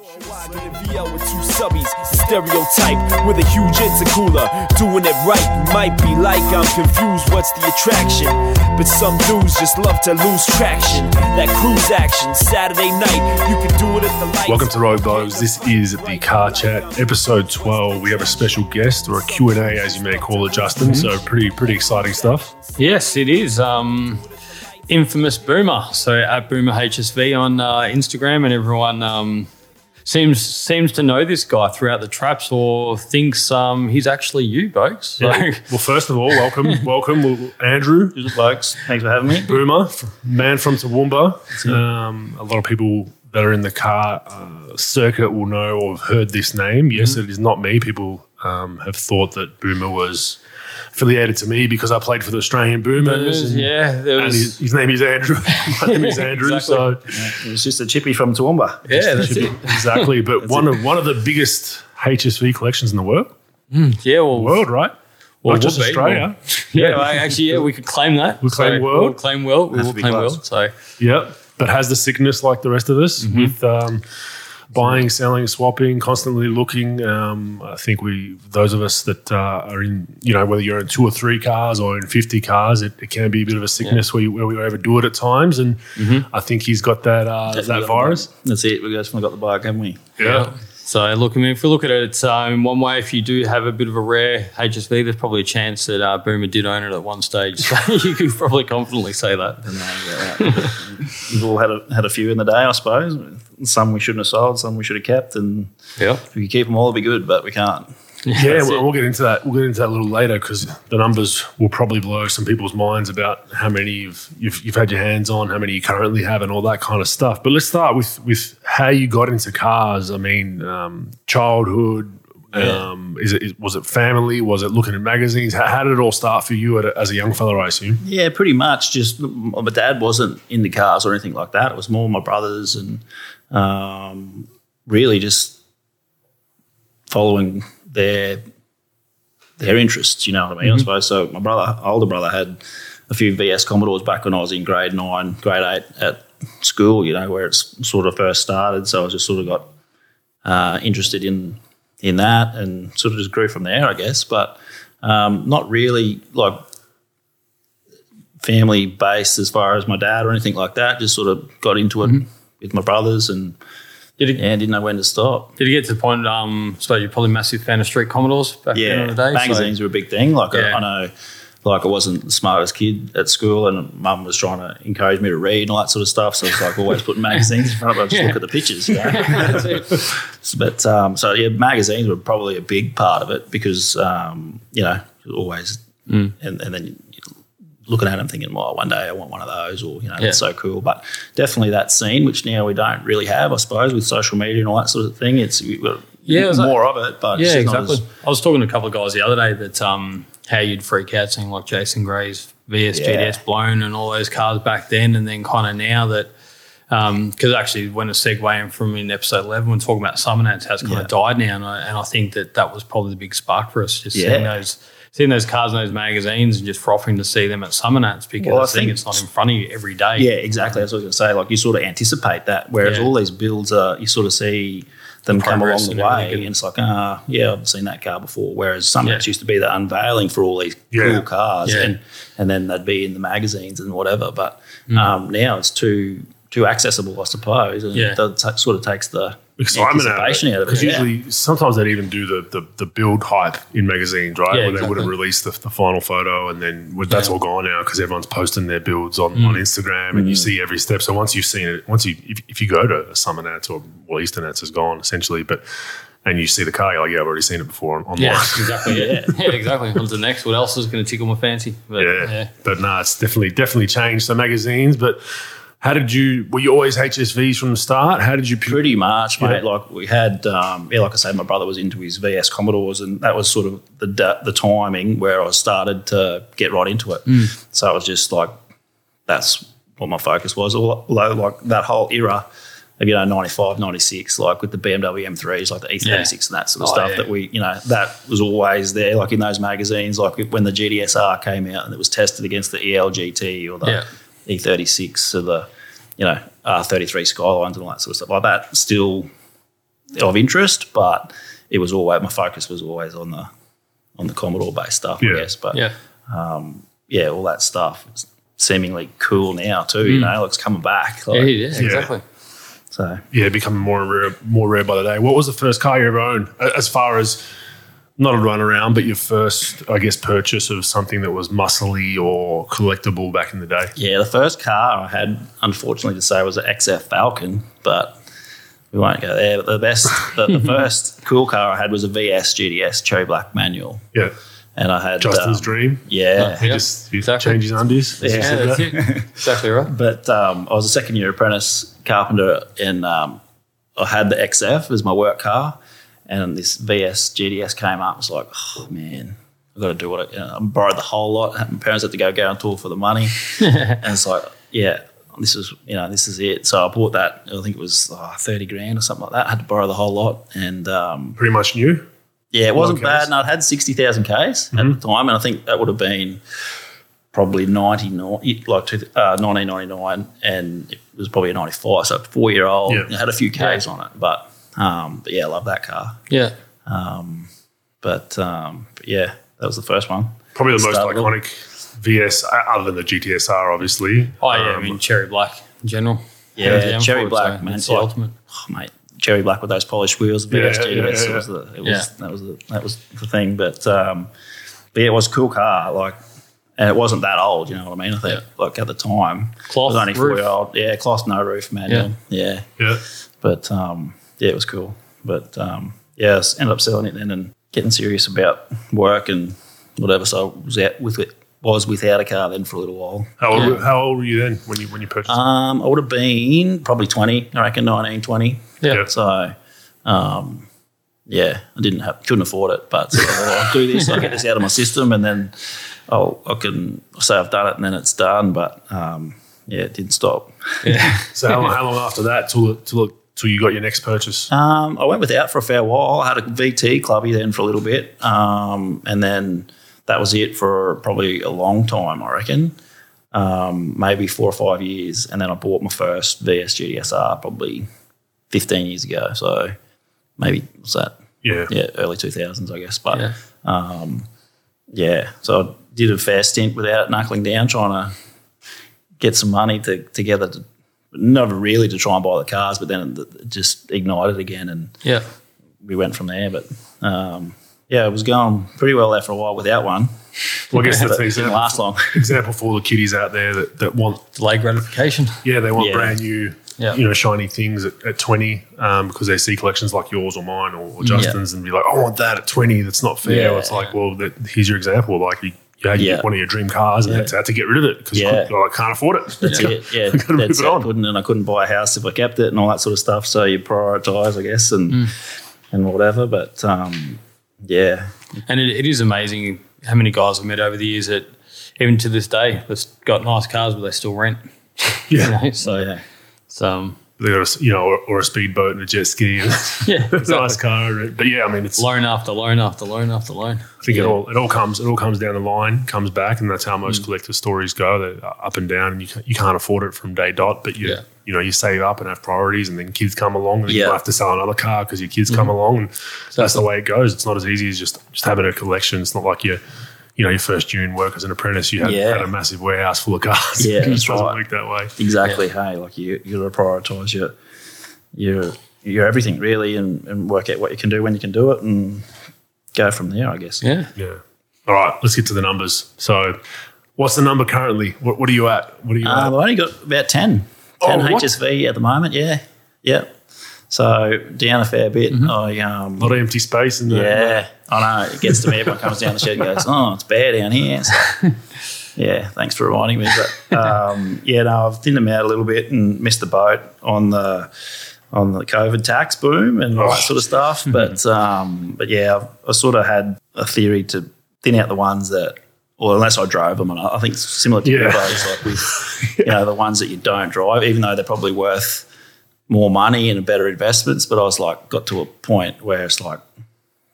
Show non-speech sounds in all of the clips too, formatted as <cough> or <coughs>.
Wagon and VL with two subbies, stereotype with a huge intercooler. Doing it right, you might be like I'm confused. What's the attraction? But some dudes just love to lose traction. That cruise action, Saturday night, you can do it at the lights. Welcome to Road Blows. This is the Car Chat, episode 12. We have a special guest, or a Q&A as you may call it, Justin. So pretty pretty exciting stuff. Yes, it is. Um, infamous Boomer. So at Boomer HSV on uh, Instagram, and everyone um, seems seems to know this guy throughout the traps, or thinks um, he's actually you, folks. So Well, first of all, welcome, <laughs> welcome, well, Andrew. Thanks for having me. Boomer, man from Toowoomba. Um, a lot of people that are in the car uh, circuit will know or have heard this name. Yes, it is not me. People um, have thought that Boomer was affiliated to me because I played for the Australian Boomers. and- yeah, there And his, his name is Andrew. <laughs> <laughs> My name is Andrew. So It was just a chippy from Toowoomba. yeah, that's it. exactly. But one of one of the biggest HSV collections in the world, Yeah, well, world, right? well, Not just be. Australia. <laughs> yeah, well, actually, yeah, we could claim that. We claim So world. We'll claim world. We'll claim close. world. So Yep. But has the sickness like the rest of us Mm-hmm. with um, buying, selling, swapping, constantly looking. Um, I think we, those of us that uh, are in, you know, whether you're in two or three cars or in 50 cars, it, it can be a bit of a sickness where, you, where we overdo it at times. And Mm-hmm. I think he's got that, uh, that virus. That's it. We've definitely got the bug, haven't we? Yeah. So, look, I mean, if we look at it, it's, um, in one way, if you do have a bit of a rare HSV, there's probably a chance that uh, Boomer did own it at one stage. <laughs> So you could probably confidently say that. <laughs> We've all had a, had a few in the day, I suppose. Some we shouldn't have sold, some we should have kept. And Yeah. if we could keep them all, it'd be good, but we can't. Yeah, That's we'll, we'll get into that. We'll get into that a little later because the numbers will probably blow some people's minds about how many you've, you've you've had your hands on, how many you currently have, and all that kind of stuff. But let's start with with how you got into cars. I mean, um, childhood. Um, is it is, was it family? Was it looking at magazines? How, how did it all start for you at a, as a young fella? I assume. Yeah, pretty much. Just my dad wasn't into cars or anything like that. It was more my brothers and um, really just following their their interests. You know what I mean? I suppose. So my brother, older brother, had a few VS Commodores back when I was in grade nine, grade eight at school. You know where it's sort of first started. So I just sort of got uh, interested in in that and sort of just grew from there, I guess. But um, not really like family based as far as my dad or anything like that. Just sort of got into it with my brothers and Did it, yeah, didn't know when to stop. did it get to the point, um, suppose you're probably a massive fan of Street Commodores back then Yeah, in the day? so- magazines were a big thing. Like Yeah. I, I know, like I wasn't the smartest kid at school, and mum was trying to encourage me to read and all that sort of stuff. So it's like always putting magazines in front of me. I just <laughs> look at the pictures. You know? <laughs> <laughs> But um, so yeah, magazines were probably a big part of it because um, you know always, Mm. and, and then looking at them thinking, well, one day I want one of those, or you know, Yeah. that's so cool. But definitely that scene, which now we don't really have, I suppose, with social media and all that sort of thing. It's we've got Yeah, it was like- more of it, but Yeah, exactly. as- I was talking to a couple of guys the other day that um, how you'd freak out seeing like Jason Gray's VS Yeah. GTS blown and all those cars back then, and then kind of now that because actually when a segue in from in episode eleven, when talking about Summernats has kind Yeah. of died now, and I, and I think that that was probably the big spark for us, just Yeah. seeing those. Seeing those cars in those magazines and just frothing to see them at Summernats because Well, I I think think- it's not in front of you every day. Yeah, exactly. That's what I was going to say. Like you sort of anticipate that, whereas Yeah. all these builds are you sort of see them come along the and way, and it's like, ah, yeah, I've seen that car before. Whereas some Yeah. used to be the unveiling for all these Yeah. cool cars, Yeah. and and then they'd be in the magazines and whatever. But Mm. um, now it's too too accessible, I suppose, and Yeah. that t- sort of takes the Excitement out of it. out of it. Because yeah. usually, sometimes they'd even do the, the, the build hype in magazines, right? Yeah, Where exactly. they wouldn't release the, the final photo, and then well, that's Yeah. all gone now because everyone's posting their builds on, Mm. on Instagram, and you see every step. So once you've seen it, once you if, if you go to a Summer Nats or well Eastern Nats is gone essentially, but and you see the car, you're like, yeah, I've already seen it before on, online. <laughs> Yeah, exactly. Yeah, yeah exactly. On to the next. What else is going to tickle my fancy? But, Yeah. But no, it's definitely definitely changed the magazines. But how did you? Were you always HSVs from the start? How did you? pick- Pretty much, mate. Yeah. Like we had, um, yeah, like I said, my brother was into his VS Commodores, and that was sort of the the timing where I started to get right into it. So it was just like that's what my focus was. Although, like that whole era of you know 95, 96, like with the BMW M3s, like the E36 and that sort of Oh, stuff. yeah. That we, you know, that was always there. Like in those magazines, like when the GTSR came out and it was tested against the ELGT or the Yeah. E36 or the you know R33 Skylines and all that sort of stuff like that. Still of interest, but it was always my focus was always on the on the Commodore based stuff, Yeah. I guess. But Yeah. Um, yeah, all that stuff is seemingly cool now too. You mm. know, like it's coming back. Like, Yeah, yeah, exactly. So Yeah, becoming more rare, more rare by the day. What was the first car you ever owned? As far as not a run around, but your first, I guess, purchase of something that was muscly or collectible back in the day. yeah, the first car I had, unfortunately to say, was an XF Falcon, but we won't go there. But the best, the, the <laughs> first cool car I had was a VS GTS Cherry Black manual, Yeah, and I had Justin's um, dream. Yeah, He Yeah, just he exactly. changes undies. Yeah, that's that. exactly right. <laughs> But um, I was a second year apprentice carpenter, and um, I had the XF as my work car, and this VS GTS came up. I was like, oh man, I've got to do what I, you know, I borrowed the whole lot. <laughs> My parents had to go guarantor for the money, <laughs> and it's like, yeah, this is you know this is it. So I bought that. I think it was oh, thirty grand or something like that. I had to borrow the whole lot, and um, Pretty much new. yeah, it wasn't bad. And I'd had 60,000 Ks at the time. And I think that would have been probably 99, like two, uh, 1999. And it was probably a 95. So four year old. Yeah. It had a few Ks Yeah. on it. But, um, but yeah, I love that car. Yeah. Um, but, um, but yeah, that was the first one. Probably the most Started iconic VS, uh, other than the GTSR, obviously. Oh, yeah. I Um, mean, cherry black in general. Yeah, Hands down cherry black, so man. It's the Like- ultimate. Oh, mate, cherry black with those polished wheels, VS Yeah, yeah, GTS. yeah, It was the, it was, Yeah. that was the, that was the thing. But, um, but yeah, it was a cool car. Like, and it wasn't that old, you know what I mean? I think, Yeah. like at the time, Cloth it was only four roof. year old. Yeah, cloth no roof manual. Yeah, yeah. but um, yeah, it was cool. But um, yeah, I s- ended up selling it then and getting serious about work and whatever. So I was out with it. Was without a car then for a little while. How, old, Yeah. how old were you then when you when you purchased? Um, I would have been probably 20, I reckon 19, 20. Yeah. Yeah. So, um, yeah, I didn't have, couldn't afford it, but so I'll do this, I'll get this out of my system, and then I'll, I can say I've done it, and then it's done. But um, yeah, it didn't stop. Yeah. so how, long- how long after that till till till you got your next purchase? Um, I went without for a fair while. I had a VT clubby then for a little bit, um, and then that was it for probably a long time. I reckon, um, maybe four or five years, and then I bought my first VS GTSR probably fifteen years ago. So maybe what's that? Yeah. Yeah, early two thousands, I guess. But Yeah. yeah, so I did a fair stint without knuckling down, trying to get some money to, together to. Not really to try and buy the cars, but then it just ignited again, and Yeah. we went from there. But um, yeah, it was going pretty well there for a while without one. Well, I guess But that's it an didn't example, last long. example for all the kiddies out there that, that want Delay gratification. Yeah, they want Yeah. brand new, Yeah. you know, shiny things at, at 20 um, because they see collections like yours or mine or, or Justin's and be like, I want that at 20. That's not fair. Yeah. It's like, well, that, here's your example. Like, you, you had Yeah. one of your dream cars and Yeah. had, to, had to get rid of it because Yeah. you like, can't afford it. That's <laughs> it. Yeah, Gotta move that's it it. I on. couldn't, and I couldn't buy a house if I kept it and all that sort of stuff. So you prioritise, I guess, and Mm. and whatever. But um, yeah, And it, it is amazing how many guys I've met over the years that, even to this day, they've got nice cars, but they still rent. Yeah. <laughs> You know? so So, yeah, so um, They got a, you know, or, or a speedboat and a jet ski. And <laughs> yeah, it's <laughs> a nice car. But yeah, I mean, it's, loan after loan after loan after loan. I think it all it all comes it all comes down the line, comes back, and that's how most mm. collector stories go. They're up and down, and you can't, you can't afford it from day dot. But you Yeah. you know you save up and have priorities, and then kids come along, and then you Yeah. have to sell another car because your kids come mm-hmm. along, and that's the way it goes. It's not as easy as just just having a collection. It's not like you you know your first June work as an apprentice, you had, Yeah. had a massive warehouse full of cars. Yeah, <laughs> it that's doesn't right. work that way. exactly. Hey, like you you got to prioritise your your your everything really, and, and work out what you can do when you can do it, and go from there. I guess. Yeah. Yeah. All right, let's get to the numbers. So, what's the number currently? What, what are you at? What are you Um, at? I've only got about 10. Oh, 10 what? HSV at the moment, yeah. Yeah. So down a fair bit. I um A lot of empty space in there. yeah, I know. It gets to me. Everyone comes down the shed and goes, "Oh, it's bare down here." So, <laughs> yeah, thanks for reminding me. But um, yeah, no, I've thinned them out a little bit and missed the boat on the on the COVID tax boom and all that sort of stuff. <laughs> But um, but yeah, I've, I sort of had a theory to thin out the ones that, or unless I drove them, and I I think it's similar to Yeah. guys, like with <laughs> you know the ones that you don't drive, even though they're probably worth more money and better investments. But I was like, got to a point where it's like,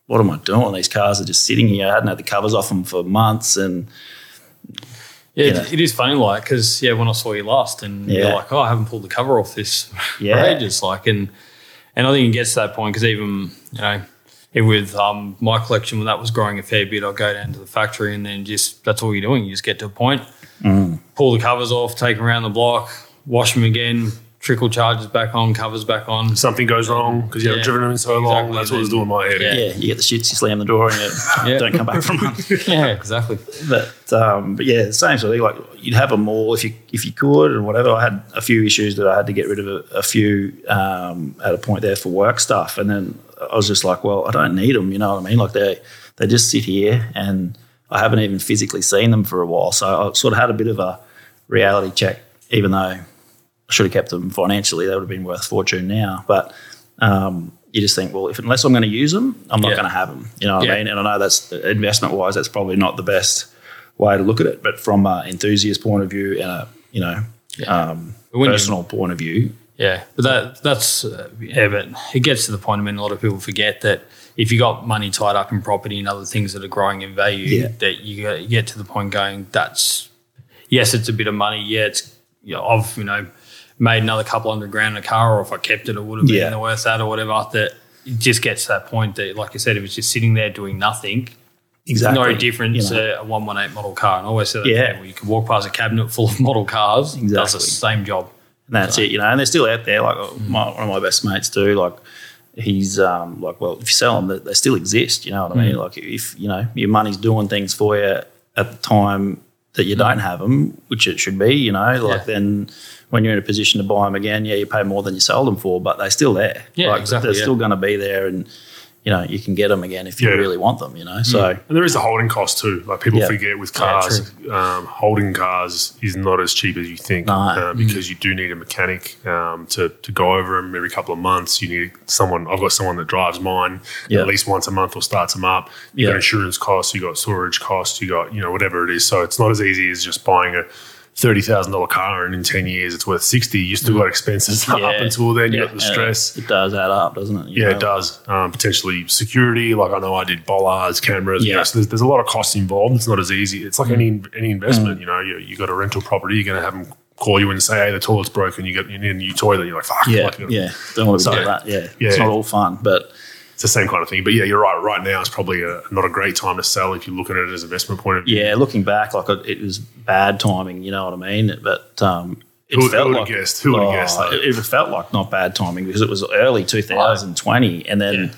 what am I doing? These cars are just sitting here. I hadn't had the covers off them for months, and Yeah, Yeah. it is funny, like, because, yeah, when I saw you last and Yeah. you're like, oh, I haven't pulled the cover off this Yeah. for ages, like, and And I think it gets to that point because even you know, even with um, my collection when that was growing a fair bit, I'd go down to the factory and then just that's all you're doing. You just get to a point, pull the covers off, take them around the block, wash them again, trickle charges back on, covers back on. Something goes wrong because you Yeah. haven't driven them in so long. That's what was doing my head. Yeah. Yeah, you get the shits, you slam the door, and you <laughs> Yeah. don't come back from it. <laughs> yeah, exactly. But um, but yeah, the same sort of thing. Like you'd have them all if you if you could and whatever. I had a few issues that I had to get rid of a, a few um, at a point there for work stuff, and then I was just like, well, I don't need them. You know what I mean? Like they they just sit here, and I haven't even physically seen them for a while. So I sort of had a bit of a reality check, even though I should have kept them financially. They would have been worth a fortune now, but. Um, you just think, well, if unless I'm going to use them, I'm not Yeah. going to have them. You know what Yeah. I mean? And I know that's investment wise, that's probably not the best way to look at it. But from an enthusiast point of view and a you know um, But you- personal point of view, Yeah, but that that's uh, yeah, but it gets to the point. I mean, a lot of people forget that if you got money tied up in property and other things that are growing in value, Yeah. that you get, you get to the point going, that's yes, it's a bit of money. Yeah, it's you know, I've you know made another couple hundred grand in a car, or if I kept it, it would have been Yeah. worth that or whatever. That it just gets to that point that, like I said, if it's just sitting there doing nothing, exactly no different you know. to a one one eight model car. And I always say that Yeah. people, you can walk past a cabinet full of <laughs> model cars, exactly. does the same job. And that's it, you know. And they're still out there. Like uh, my, one of my best mates do. Like he's um, like, well, if you sell them, they, they still exist. You know what I mean? Like if you know your money's doing things for you at the time that you don't have them, which it should be. You know, like Yeah. then when you're in a position to buy them again, yeah, you pay more than you sold them for, but they're still there. Yeah, like, exactly, They're yeah. still going to be there, and you know you can get them again if you Yeah. really want them. You know, so. And there is a holding cost too. Like people Yeah. forget with Yeah, cars, um, holding cars is not as cheap as you think No. uh, because you do need a mechanic um, to, to go over them every couple of months. You need someone. I've got someone that drives mine Yeah. at least once a month or starts them up. You Yeah. got insurance costs, you got storage costs, you got you know whatever it is. So it's not as easy as just buying a thirty thousand dollar car and in ten years it's worth sixty. You still got expenses <laughs> up until then. You got the stress. It, it does add up, doesn't it? You Yeah, know? it does. Um, potentially security. Like I know I did bollards, cameras. Yeah. Yeah. so there's, there's a lot of costs involved. It's not as easy. It's like any Mm. any investment. You know, you you got a rental property. You're going to have them call you and say, "Hey, the toilet's broken. You get you need a new toilet." You're like, "Fuck." Yeah, like, yeah. Don't want to So- doing that. Yeah. Yeah. it's not all fun, but It's the same kind of thing. But yeah, you're right. Right now, it's probably a, not a great time to sell if you're looking at it as an investment point of view. yeah, looking back, like it was bad timing. You know what I mean? But um, it Who- who felt would've like guessed? Who would've Oh, guessed that? It, it felt like not bad timing because it was early 2020, and then Yeah.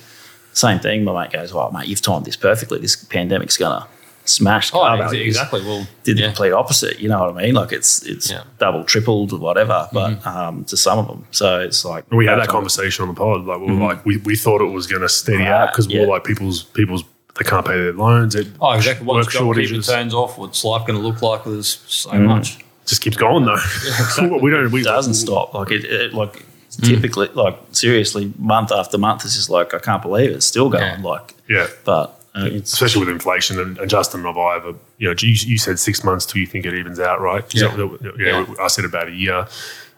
same thing. My mate goes, "Oh, mate, you've timed this perfectly. This pandemic's gonna smash Oh, car ex- values." exactly. Well, Did the complete opposite. You know what I mean? Like it's it's Yeah. Mm-hmm. double, tripled, whatever. But um, to some of them, so it's like we had that conversation on the pod. Like we were like we, we thought it was going to steady out because we yeah. we're like people's people's they can't pay their loans. It, Oh, exactly. Once Work JobKeeper shortages turns off, what's life going to look like? There's so Mm. much. just keeps going though. <laughs> we don't. We It doesn't stop. Like it, it like Mm. typically, like seriously, month after month, it's just like I can't believe it. it's still going. Yeah. Like, Yeah. but uh, especially with inflation and, and Justin and I have a you know you, you said six months till you think it evens out right Yeah. So, yeah, I said about a year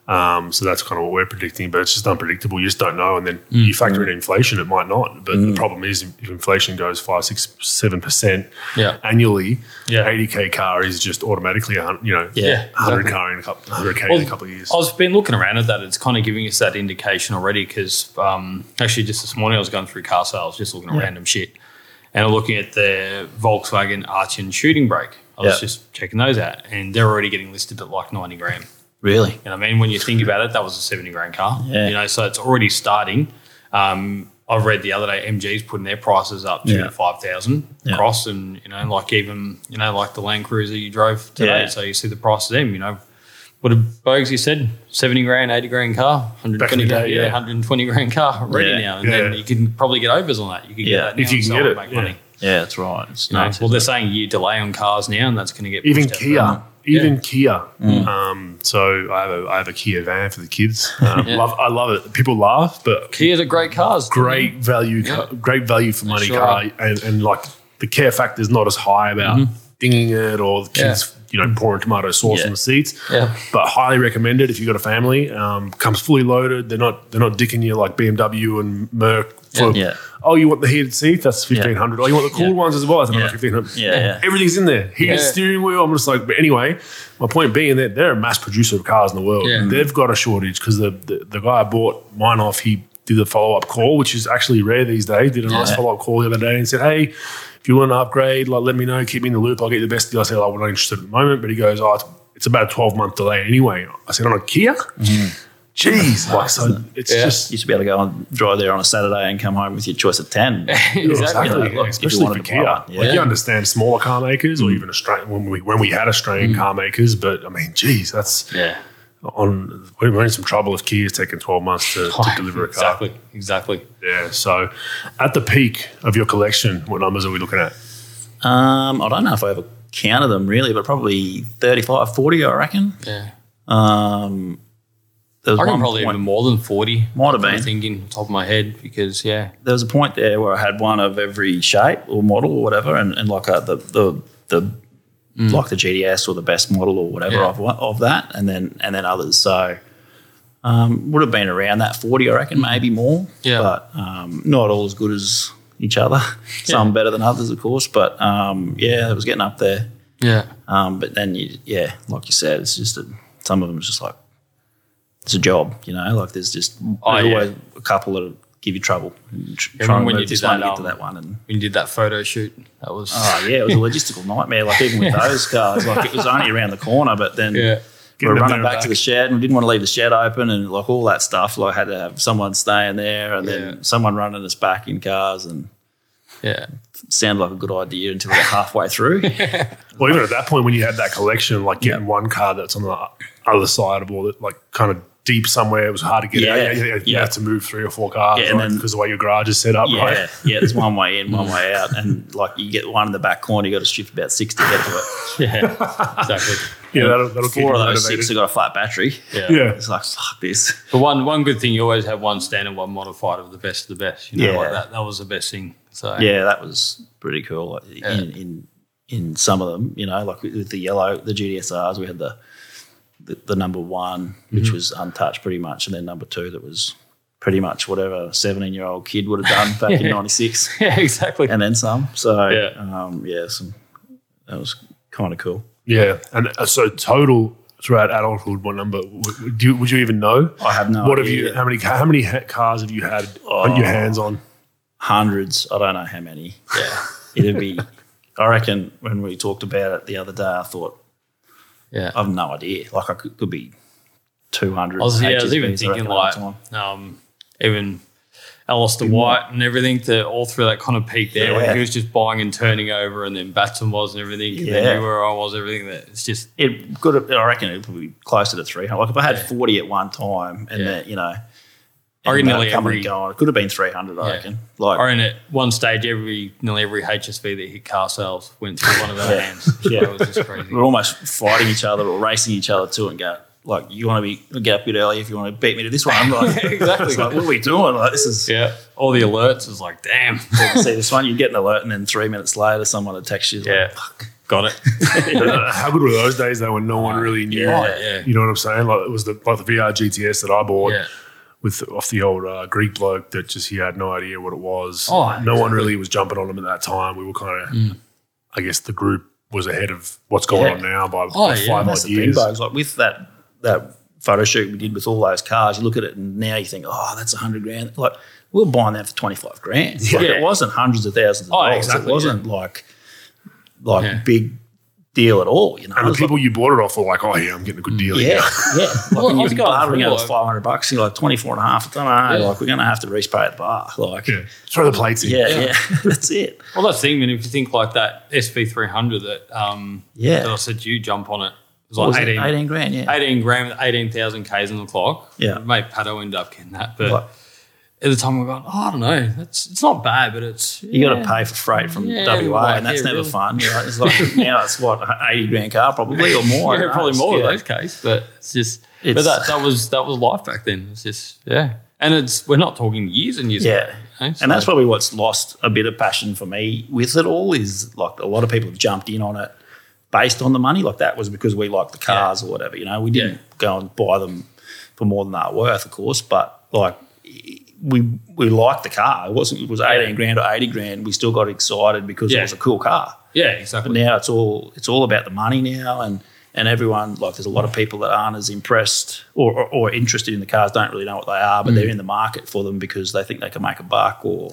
um, so that's kind of what we're predicting but it's just unpredictable you just don't know and then Mm. you factor in inflation it might not but the problem is if inflation goes five six seven percent Yeah. annually Yeah. 80k car is just automatically you know Yeah, 100 exactly. car in a couple 100k in a couple of years I've been looking around at that. It's kind of giving us that indication already because um, actually just this morning I was going through car sales, just looking at random shit. And I'm looking at the Volkswagen Arteon shooting brake. I was Yeah. just checking those out and they're already getting listed at like 90 grand. really And I mean? When you think about it, that was a 70 grand car. Yeah. You know, so it's already starting. Um, I've read the other day MG's putting their prices up to Yeah. 5,000 Yeah. across and, you know, like even, you know, like the Land Cruiser you drove today. Yeah. So you see the price of them, you know. What did Bogues you said? 70 grand, 80 grand car, 120 Back grand, day, yeah, yeah. 120 grand car <laughs> ready Yeah. now. And then you can probably get overs on that. You could Yeah. get that If you can get it, make yeah. money. yeah, that's right. It's You know, nuts, well, they're isn't saying year delay on cars now, and that's going to get even pushed out Kia, even Yeah. Kia. Um, so I have a I have a Kia van for the kids. <laughs> Um, Yeah. love I love it. People laugh, but Kias are great cars. great value, Yeah. great value for money sure car, and, and like the care factor is not as high about dinging it or the kids, you know, pouring tomato sauce Yeah. on the seats. Yeah. But highly recommended if you've got a family. Um, comes fully loaded. They're not they're not dicking you like BMW and Merc. For, Yeah. Oh, you want the heated seat? That's fifteen hundred. Oh, you want the cool Yeah. ones as well? That's another Yeah. fifteen hundred. Yeah, yeah. Everything's in there. Heated Yeah. steering wheel. I'm just like, but anyway, my point being that they're a mass producer of cars in the world. Yeah. They've got a shortage because the, the the guy I bought mine off, he did the follow up call, which is actually rare these days. Did a nice Yeah. follow up call the other day and said, "Hey, if you want to upgrade, like let me know. Keep me in the loop. I'll get you the best deal." I said, "Oh, we're not interested at the moment," but he goes, "Oh, it's, it's about a twelve month delay anyway." I said, "On a Kia." Jeez, like so, it's Yeah. just You used to be able to go and drive there on a Saturday and come home with your choice of 10. exactly. <laughs> Exactly, Yeah, yeah, look, if you especially for Kia. one, Like yeah. Mm. you understand smaller car makers or even Australian when we when we had Australian car makers, but I mean, geez, that's Yeah. On we're in some trouble if Kia's taking twelve months to, to deliver a car. Exactly. Exactly. Yeah. So at the peak of your collection, what numbers are we looking at? Um, I don't know if I ever counted them really, but probably 35, 40, I reckon. Yeah. Um, there was I reckon one probably point- even more than 40. Might have been. I'm been. thinking top of my head because, yeah. there was a point there where I had one of every shape or model or whatever, and, and like uh the the the like the GTS or the best model or whatever Yeah. of of that, and then and then others. So um, would have been around that forty, I reckon, maybe more. Yeah. but um, not all as good as each other. <laughs> Some better than others, of course, but um, yeah, it was getting up there. Yeah. Um, but then you, yeah, like you said, it's just a, some of them is just like it's a job, you know. Like there's just Oh, yeah. always a couple that give you trouble. Tr- Yeah, trying to when you did that, to get to um, that one, and When you did that photo shoot, that was. oh yeah, it was a <laughs> logistical nightmare. Like even with those cars, like it was only around the corner, but then yeah. we were running there back, to the shed and we didn't want to leave the shed open and like all that stuff. Like had to have someone staying there and Yeah. then someone running us back in cars and Yeah. it sounded like a good idea until we got halfway through. <laughs> Well, even at that point, when you had that collection, like getting one car that's on the other side of all that, like kind of deep somewhere, it was hard to get Yeah, out. You, you, you yeah. had to move three or four cars, Yeah, and right? then- because the way your garage is set up, Yeah, right? yeah. There's one way in, one <laughs> way out, and like you get one in the back corner, you got to shift about six to get to it. <laughs> Yeah. exactly. Yeah, that'll, that'll Four you of those motivated. six have got a flat battery. Yeah. Yeah. It's like fuck this. But one one good thing, you always have one standard, one modified of the best of the best. You know, Yeah. like that, that was the best thing. So Yeah, that was pretty cool. Like, In, in in some of them, you know, like with with the yellow, the GTSRs, we had the the, the number one, which Mm-hmm. was untouched pretty much, and then number two that was pretty much whatever a seventeen year old kid would have done <laughs> back in '96, <laughs> yeah, exactly. and then some. So Yeah. um, yeah, some that was kind of cool. Yeah, and uh, so total throughout adulthood, what number would, you would you even know? I have no What have you? How many? How many cars have you had on your Oh. hands on? Hundreds. I don't know how many. <laughs> yeah. It'd be. I reckon when we talked about it the other day, I thought Yeah. I've no idea. Like I could, could be two hundred. I was, yeah, I was even thinking like um, even Alistair White and everything to all through that kind of peak there Yeah. when he was just buying and turning over and then Batson was and everything and then you were I was everything that it's just it could have, I reckon it would be closer to 300. Like if I had Yeah. 40 at one time and then, you know, I reckon nearly every and going, it could have been 300, I reckon. Like, or in at one stage every nearly every HSV that hit car sales went through one of our Yeah. hands. Yeah. That was just crazy. we're almost fighting each other or racing each other too and go, like, you want to be get up a bit early if you want to beat me to this one. I'm like, <laughs> Exactly. Like, what are we doing? Like, this is, Yeah. All the alerts is like, damn. <laughs> see this one, you get an alert and then three minutes later someone attacks text you. Like, Yeah. Got it. <laughs> How good were those days though, when no one really knew? Yeah. Yeah. You know what I'm saying? Like it was the like the VR GTS that I bought. Yeah. With off the old uh, Greek bloke that just he had no idea what it was. Oh, no one exactly. Mm. really was jumping on him at that time. We were kind of, I guess, the group was ahead of what's going Yeah. on now by, Oh, by yeah, five That's odd the thing, years. Like with that that photo shoot we did with all those cars, you look at it and now you think, oh, that's a hundred grand. Like we were buying that for twenty five grand. Like, Yeah. it wasn't hundreds of thousands of Oh, dollars. exactly, it wasn't like like Yeah. big deal at all. You know, And the was people you bought it off were like, "Oh yeah, I'm getting a good deal." like, here." yeah, <laughs> yeah. Like Well, when I you was be going bartering through, out like- five hundred bucks, you're like 24 and a half. I don't know. Yeah. Like we're gonna have to respay at the bar. Like Yeah. Throw the plates in. yeah, yeah. <laughs> that's it. Well, that's the thing, man. If you think like that SV300 that um, Yeah. that I said you jump on it, it was like was it? 18, 18 grand, yeah. 18 grand 18,000 Ks on the clock. Yeah. Mate, Pato ended up getting that. But Like, at the time, we're going, oh, I don't know. That's It's not bad, but it's. You got to pay for freight from Yeah, WA, like, and that's yeah, never really. fun. You know, it's like <laughs> now it's what eighty grand car probably or more. Yeah, probably It's- more yeah. in those cases, but it's just. but that, that was that was life back then. It's just yeah, and it's we're not talking years and years. Yeah, ago, you know, and that's probably what's lost a bit of passion for me with it all. Is like a lot of people have jumped in on it based on the money. Like that was because we liked the cars or whatever. You know, we didn't Yeah. go and buy them for more than they were worth, of course. But like we we liked the car. It wasn't. It was eighteen grand or eighty grand. We still got excited because Yeah. it was a cool car. yeah, exactly. But now it's all it's all about the money now, and and everyone like there's a lot of people that aren't as impressed or, or, or interested in the cars, don't really know what they are, but mm. they're in the market for them because they think they can make a buck or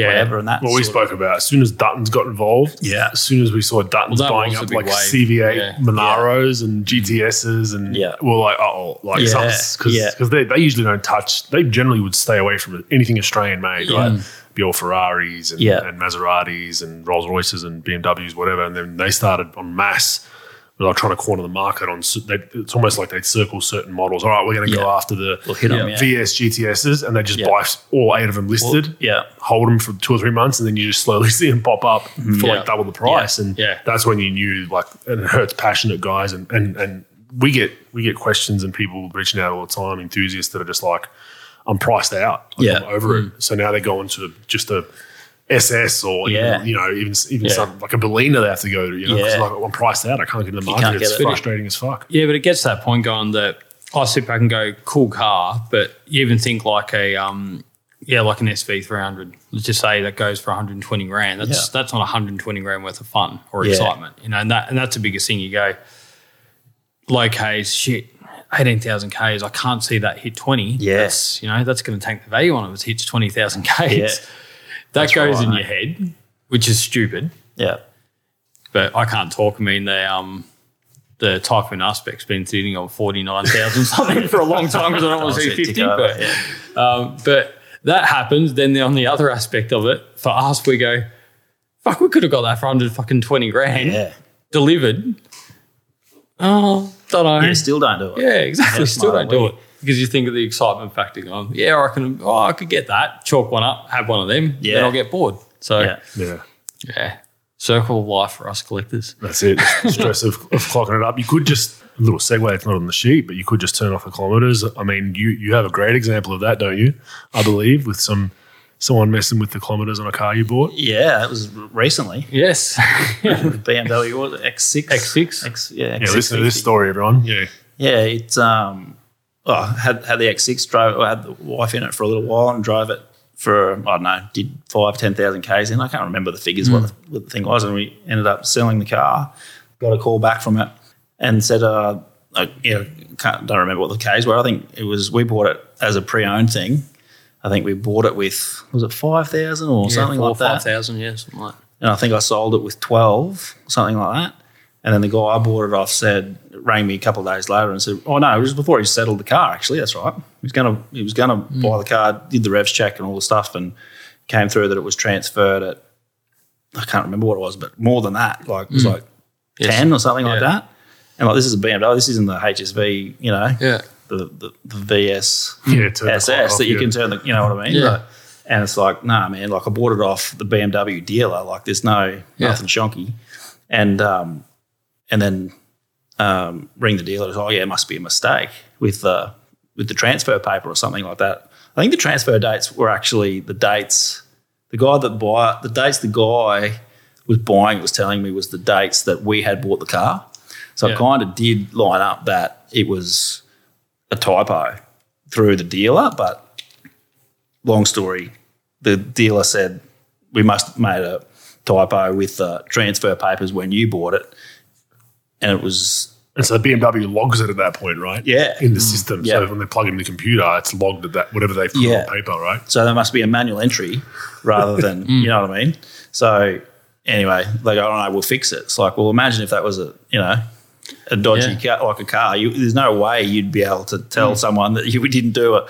Yeah. whatever. And that What we spoke about, as soon as Dutton's got involved, Yeah. as soon as we saw Dutton's Well, that buying was a up big like wave. CV8 Yeah. Monaros and mm. GTSs, and Yeah. we're like, oh, like Yeah. because Yeah. they, they usually don't touch, they generally would stay away from anything Australian made, right? Be all Ferraris and, Yeah. and Maseratis and Rolls Royces and BMWs, whatever. And then they started on mass. They were trying to corner the market on. They, it's almost like they'd circle certain models. All right, we're going to go after the We'll hit 'em, yeah. VS GTSs, and they just Yeah. buy all eight of them listed yeah. hold them for two or three months, and then you just slowly <laughs> see them pop up for Mm-hmm. Yeah. like double the price, and Yeah. that's when you knew like and it hurts passionate guys, and and and we get we get questions and people reaching out all the time, enthusiasts that are just like, I'm priced out, like, Yeah. I'm over it. So now they're going to just a SS or Yeah. even, you know even even Yeah. some like a Berlina they have to go to, you know, Yeah. like I'm priced out, I can't get in the market. can't It's get it. frustrating as fuck. Yeah, but it gets to that point going that I sit back and go, cool car, but you even think like a um yeah, like an SV three hundred. Let's just say that goes for 120 grand. That's Yeah. that's not 120 grand worth of fun or Yeah. excitement. You know, and that and that's the biggest thing you go, low Ks, shit, 18,000 Ks, I can't see that hit 20. Yes. That's, you know, that's going to tank the value on it if it hits 20,000 Ks. That goes right, in your head, which is stupid Yeah. but I can't talk. I mean, the um, the Typhoon Aspect's been sitting on forty nine thousand <laughs> something for a long time because I don't want to see I'll see it fifty. over, But, yeah. um, but that happens. Then on the other aspect of it, for us, we go, fuck, we could have got that for hundred fucking twenty grand Yeah. delivered. Oh, don't know. Yeah, still don't do it. Yeah, exactly. That's Still don't do it because you think of the excitement factor. Going, yeah, I can. Oh, I could get that. Chalk one up. Have one of them. Yeah. Then I'll get bored. So Yeah. Yeah. yeah, circle of life for us collectors. That's it. The stress of, of clocking it up. You could just a little segue. It's not on the sheet, but you could just turn off the kilometers. I mean, you you have a great example of that, don't you? I believe with some someone messing with the kilometers on a car you bought. Yeah, it was recently. Yes. <laughs> BMW what was it? X6. X6? X, yeah, Yeah, X6. listen to this story, everyone. Yeah, Yeah, it's um, oh, I had had the X6 drove. I had the wife in it for a little while and drove it for I don't know, did five ten thousand k's in. I can't remember the figures what, the, what the thing was, and we ended up selling the car. Got a call back from it and said, uh, I, you know, can't, don't remember what the k's were. I think it was we bought it as a pre-owned thing. I think we bought it with was it five thousand or something four, like that. Five thousand, yeah, something like. that. and I think I sold it with 12, something like that. And then the guy I bought it off said, rang me a couple of days later and said, "Oh no, it was before he settled the car. Actually, that's right. He was gonna he was gonna buy the car, did the revs check and all the stuff, and came through that it was transferred at I can't remember what it was, but more than that, like it was like Yes. ten or something like that. And like this is a BMW, this isn't the HSV, you know, Yeah. the, the the VS yeah. SS off, that you yeah. can turn the, you know what I mean? Yeah. Like, and it's like, nah, man, like I bought it off the BMW dealer. Like there's no Yeah. nothing shonky. And um, and then um, ring the dealer. Oh yeah, it must be a mistake with the with the transfer paper or something like that. I think the transfer dates were actually the dates. The guy that buy the dates the guy was buying was telling me was the dates that we had bought the car. So Yeah. it kind of did line up that it was a typo through the dealer, but long story, the dealer said we must have made a typo with the transfer papers when you bought it, and it was And so BMW logs it at that point, right? Yeah. In the system. Mm. Yeah. So when they plug in the computer, it's logged at that whatever they put Yeah. on paper, right? so there must be a manual entry rather than <laughs> mm. you know what I mean. So anyway, they go, "Oh no, we'll fix it." It's like, well, imagine if that was a you know a dodgy car like a car. You, there's no way you'd be able to tell mm. someone that you didn't do it.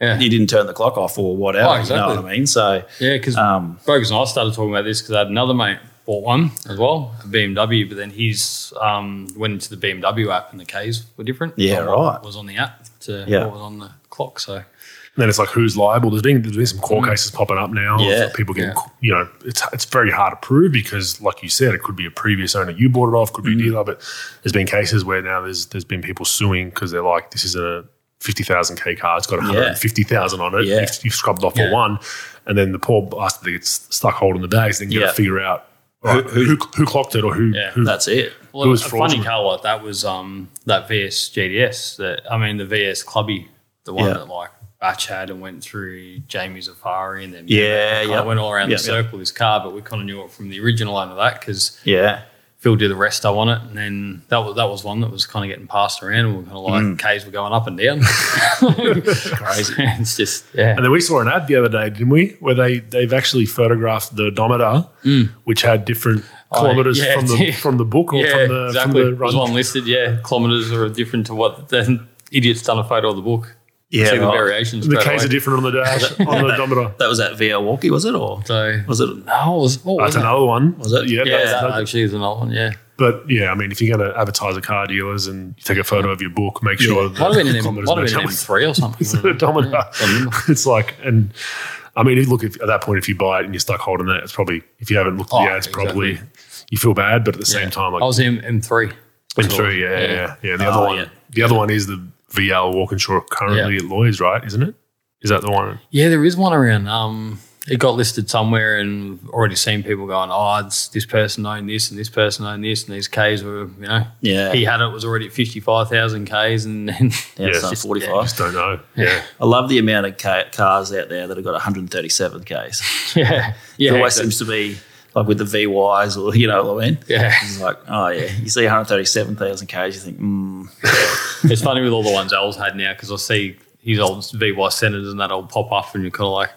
Yeah. You didn't turn the clock off or whatever. Oh, You know what I mean? So Yeah, because Um, Bogues and I started talking about this because I had another mate bought one as well, a BMW, but then he's um, went into the BMW app and the Ks were different. Yeah, from what right. Was on the app to Yeah. what was on the clock. So And then it's like who's liable. There's been there's been some court cases popping up now. of Mm. Yeah. people getting Yeah. you know it's it's very hard to prove because like you said, it could be a previous owner you bought it off, could be Mm. a dealer, but there's been cases where now there's there's been people suing because they're like this is a fifty thousand k car, it's got one hundred and fifty thousand on it. Yeah. You've, you've scrubbed off Yeah. for one, and then the poor bastard gets stuck holding the bags. Then you got Yeah. to figure out right, who, who- who clocked it or who Yeah. who that's it. Well, It was a funny like that was um, that VS GTS. That I mean, the VS Clubby, the one Yeah. that like Batch had and went through Jamie Zafari and then Yeah, yeah. went all around Yeah, the circle. This car, but we kind of knew it from the original owner of that because Yeah, Phil did the resto on it, and then that was that was one that was kind of getting passed around, and we are kind of like Mm. K's were going up and down. <laughs> Crazy. <laughs> it's just yeah, And then we saw an ad the other day, didn't we? Where they they've actually photographed the odometer, which had different kilometers Mm. Oh, yeah, from the <laughs> from the book or yeah, from the exactly. from the There's one listed, yeah, kilometers are different to what the idiot's done a photo of the book. Yeah, see the right. variations. The straight K's are different on the dash <laughs> on the odometer. That was at VR Walkie, was it? Or So was it? no, it was, what was That's that? another one. Was it? Yeah, Yeah, that's- that that- actually is another one. Yeah, but yeah, I mean, if you're going to advertise a car dealers and you take a photo of your book, make sure the might have been an M, might have been an M3 or something. the odometer. Yeah, <laughs> it's like, and I mean, look, if, at that point, if you buy it and you're stuck holding it, it's probably if you haven't looked at the Oh, ads, exactly. probably you feel bad. But at the same Yeah. time, like I was in M three. In three, yeah, yeah, yeah. yeah. The Oh, other one, yeah. the other one is the VL Walkinshaw currently Yeah. at Lloyd's, right? Isn't it? Is that the one? Yeah, there is one around. Um, it got listed somewhere, and already seen people going, "Oh, it's this person owned this, and this person owned this, and these Ks were, you know." Yeah. He had it was already at fifty five thousand Ks, and <laughs> then Yeah, Yeah, it's just- like I 45. just don't know. Yeah, I love the amount of cars out there that have got 137 Ks. <laughs> yeah, yeah, it always exactly. seems to be like with the VYs or, you know what I mean? yeah. It's like, oh, yeah. You see 137,000 Ks, you think, hmm. <laughs> it's funny with all the ones L's had now because I see his old VY senators and that'll pop up, and you're kind of like.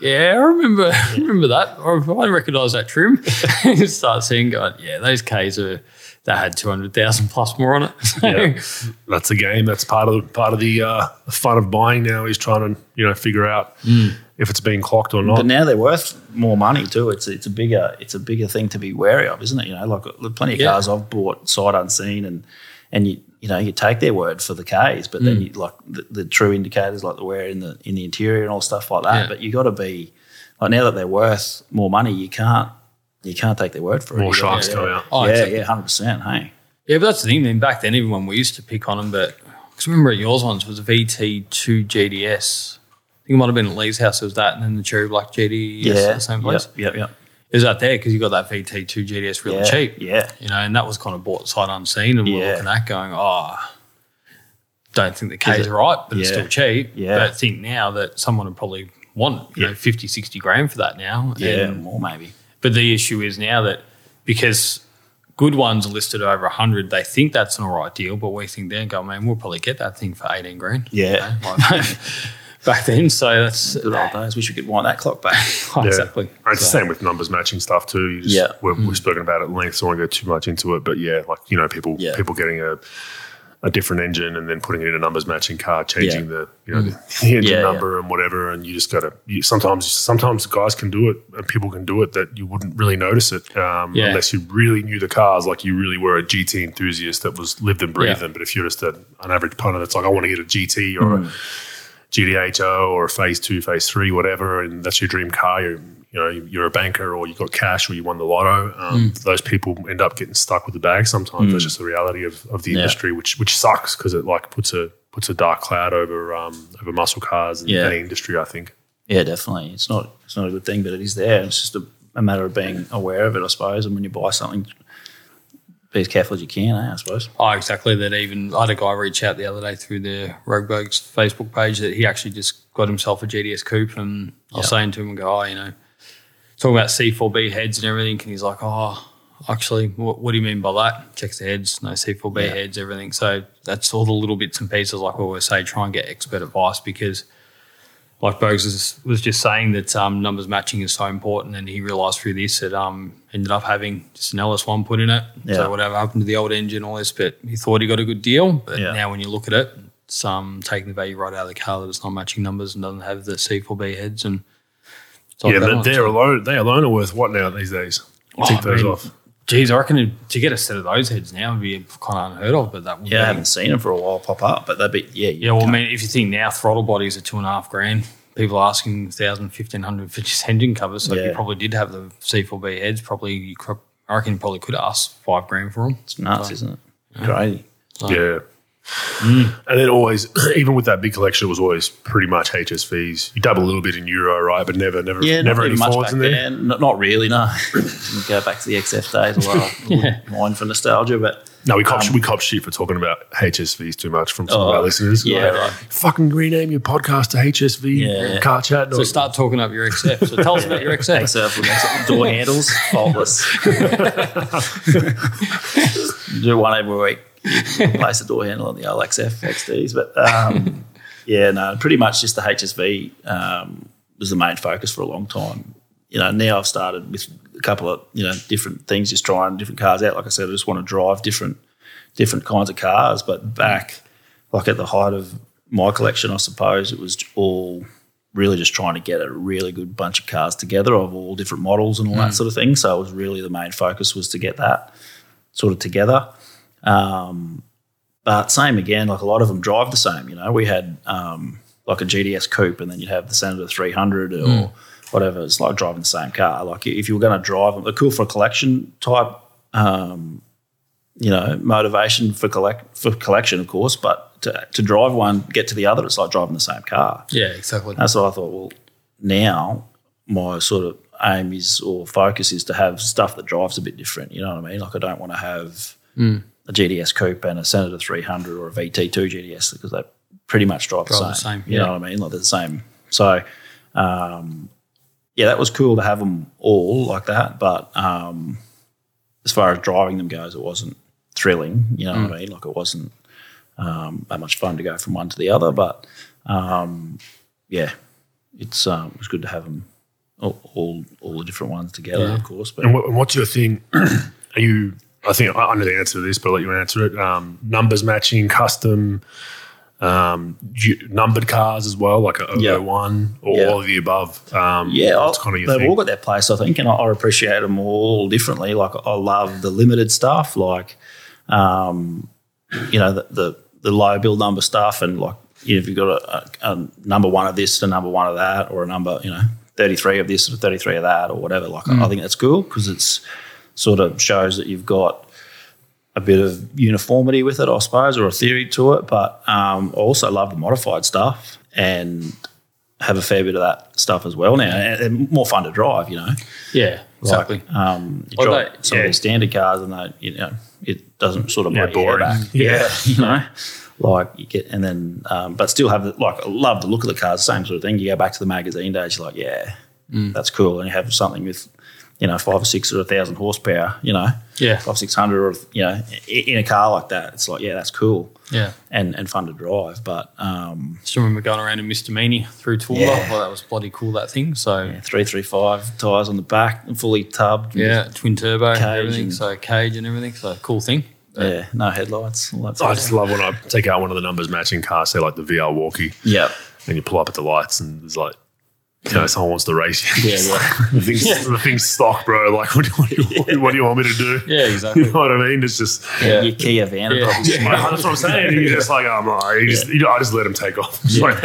Yeah, I remember. <laughs> I remember that. Or I recognise that trim. <laughs> you start seeing, going, yeah, those Ks are that had two hundred thousand plus more on it. <laughs> So, yeah. That's the game. That's part of the part of the uh, the fun of buying now is trying to you know figure out if it's being clocked or not. But now they're worth more money too. It's it's a bigger it's a bigger thing to be wary of, isn't it? You know, like there's plenty of Yeah. cars I've bought sight unseen, and and you you know you take their word for the Ks, but Mm. then you like the, the true indicators like the wear in the in the interior and all stuff like that. Yeah. But you got to be like now that they're worth more money, you can't you can't take their word for it. More You gotta- sharks come out. Oh, yeah, exactly. yeah, hundred percent. Hey, Yeah, but that's the thing. Then back then, even when we used to pick on them, but because remember at yours once was a VT2 GTS. I think it might have been at Lee's house. It was that, and then the Cherry Black GTS yeah, at the same place. Yep, yep, yep. It was out there because you got that VT2 GTS really Yeah, cheap. yeah. you know, and that was kind of bought sight unseen, and we're looking at going, oh, don't think the K's it- are right, but it's still cheap. Yeah. but think now that someone would probably want you know 50, 60 grand for that now. Yeah, and more maybe. But the issue is now that because good ones are listed over 100, they think that's an all right deal, but we think then go, man, we'll probably get that thing for 18 grand. Yeah. You know, like, <laughs> back then. So that's Good old days. Wish we could wind that clock back. Oh, <laughs> Yeah. exactly. And It's the So- same with numbers matching stuff too. You just, Yeah. we're, we've hmm. spoken about it at length, so I won't go too much into it. But yeah, like you know, people Yeah. people getting a a different engine and then putting it in a numbers matching car, changing Yeah. the you know the, the engine Yeah, yeah. number and whatever, and you just got to. Sometimes sometimes guys can do it and people can do it that you wouldn't really notice it um, Yeah. unless you really knew the cars, like you really were a GT enthusiast that was lived and breathed Yeah. them. But if you're just a, an average punter that's like, I want to get a GT or a GTHO or a phase two, phase three, whatever, and that's your dream car. You're, you know, you're a banker or you got cash or you won the lotto. Um, Those people end up getting stuck with the bag. Sometimes that's just the reality of, of the Yeah. industry, which which sucks because it like puts a puts a dark cloud over um, over muscle cars and Yeah. any industry. I think. Yeah, definitely. It's not it's not a good thing, but it is there. It's just a, a matter of being aware of it, I suppose. And when you buy something, be as careful as you can, eh, I suppose. Oh, exactly. That even I had a guy reach out the other day through the Rogue Bugs Facebook page that he actually just got himself a GTS coupe, and I was saying to him, "Go, oh, you know, talking about C4B heads and everything," and he's like, "Oh, actually, what, what do you mean by that?" Checks the heads, no C4B Yeah. heads, everything. So that's all the little bits and pieces, like we always say, try and get expert advice because. Like Bogues was, was just saying that um, numbers matching is so important, and he realised through this that um, ended up having just an LS1 put in it. Yeah. So whatever happened to the old engine, all this, but he thought he got a good deal. But Yeah. now when you look at it, it's um, taking the value right out of the car that it's not matching numbers and doesn't have the C4B heads and it's yeah, but one. they're alone. They alone are worth what now these days? Take Oh, those I mean, off. Geez, I reckon to get a set of those heads now would be kind of unheard of, but that would Yeah, I be. haven't seen them for a while pop up, but that'd be yeah. you Yeah, well, I can't- mean, if you think now throttle bodies are two and a half grand, people are asking 1,000, 1,500 for just engine covers. So if you probably did have the C4B heads, probably you could, I reckon you probably could ask five grand for them. it's nuts, isn't it? Crazy. Yeah. Mm. And then always, <clears throat> even with that big collection, it was always pretty much HSVs. You dabble a little bit in Euro, right? But never, never, Yeah, never not any even much Fords back in there. then. Not, not really, no. Go back to the XF days, although <laughs> I wouldn't mind for nostalgia, but No, we cop we cop shit for talking about HSVs too much from some of Oh, our listeners. yeah, Like, right. Fucking rename your podcast to HSV Yeah. car chat. So start talking up your XF. So tell us about your XF. Except for door handles, faultless. <laughs> Do one every week. Replace the door handle on the old XF XDs, but um, <laughs> yeah, no, pretty much just the HSV um, was the main focus for a long time. You know, now I've started with a couple of you know different things, just trying different cars out. Like I said, I just want to drive different different kinds of cars. But back, like at the height of my collection, I suppose it was all really just trying to get a really good bunch of cars together of all different models and all that sort of thing. So it was really the main focus was to get that sort of together. Um, but same again, like a lot of them drive the same. You know, we had um, like a GTS coupe, and then you'd have the Senator 300 or whatever. It's like driving the same car. Like if you were going to drive them, they're cool for a collection type. Um, you know, motivation for collect for collection, of course, but to, to drive one, get to the other, it's like driving the same car. Yeah, exactly. That's what I thought. Well, now my sort of aim is or focus is to have stuff that drives a bit different. You know what I mean? Like I don't want to have a GTS coupe and a Senator 300 or a VT2 GTS because they pretty much drive, Drive the the same. same, You yeah. know what I mean? Like they're the same. So, um, yeah, that was cool to have them all like that. But um, as far as driving them goes, it wasn't thrilling. You know what I mean? Like it wasn't um, that much fun to go from one to the other. But um, yeah, it's um, it was good to have them all all, all the different ones together, of course. But And, what, and what's your thing? <clears throat> Are you? I think I I know the answer to this, but I'll let you answer it. Um, numbers matching, custom, um, numbered cars as well, like a Yeah. 001 or Yeah. all of the above. Um, yeah, what's I- kind of your they've thing? all got their place, I think, and I, I appreciate them all differently. Like I love the limited stuff, like um, you know the, the the low build number stuff, and like you know, if you've got a, a, a number one of this and a number one of that, or a number you know thirty three of this or thirty three of that, or whatever. Like I think that's cool because it's sort of shows that you've got a bit of uniformity with it, I suppose, or a theory to it. But um, I also love the modified stuff and have a fair bit of that stuff as well now, and, and more fun to drive. You know, Yeah, exactly. Like, um, you Well, drive they- some yeah. of these standard cars, and they, you know, it doesn't sort of Yeah, break boring. back. Yeah. Yeah, <laughs> you know, like you get, and then, um, but still have the, like I love the look of the cars, same sort of thing. You go back to the magazine days, you're like, yeah, Mm. that's cool, and you have something with. You know, five or six or a thousand horsepower. You know, Yeah. five six hundred, or you know, in a car like that, it's like, yeah, that's cool yeah. and and fun to drive. But um, Still remember going around in Mr. Meany through Toowoomba. Yeah. Well, that was bloody cool, that thing. So, three three five tires on the back and fully tubbed. yeah, twin turbo and everything. and- so, cage and everything. So, cool thing. yeah, no headlights. All that I just love when I take out one of the numbers matching cars, say like the VR walkie, Yeah, and you pull up at the lights, and there's like, you know, someone wants to race you. yeah, yeah. <laughs> the, thing's, the thing's stock, bro. Like, what, do- <laughs> what, do you, what do you want me to do? Yeah, exactly. <laughs> You know what I mean? It's just, Yeah. Your Kia van would Yeah. Yeah, that's what I'm saying. You're just like, oh, no, you just, you know, I just let him take off. It's like,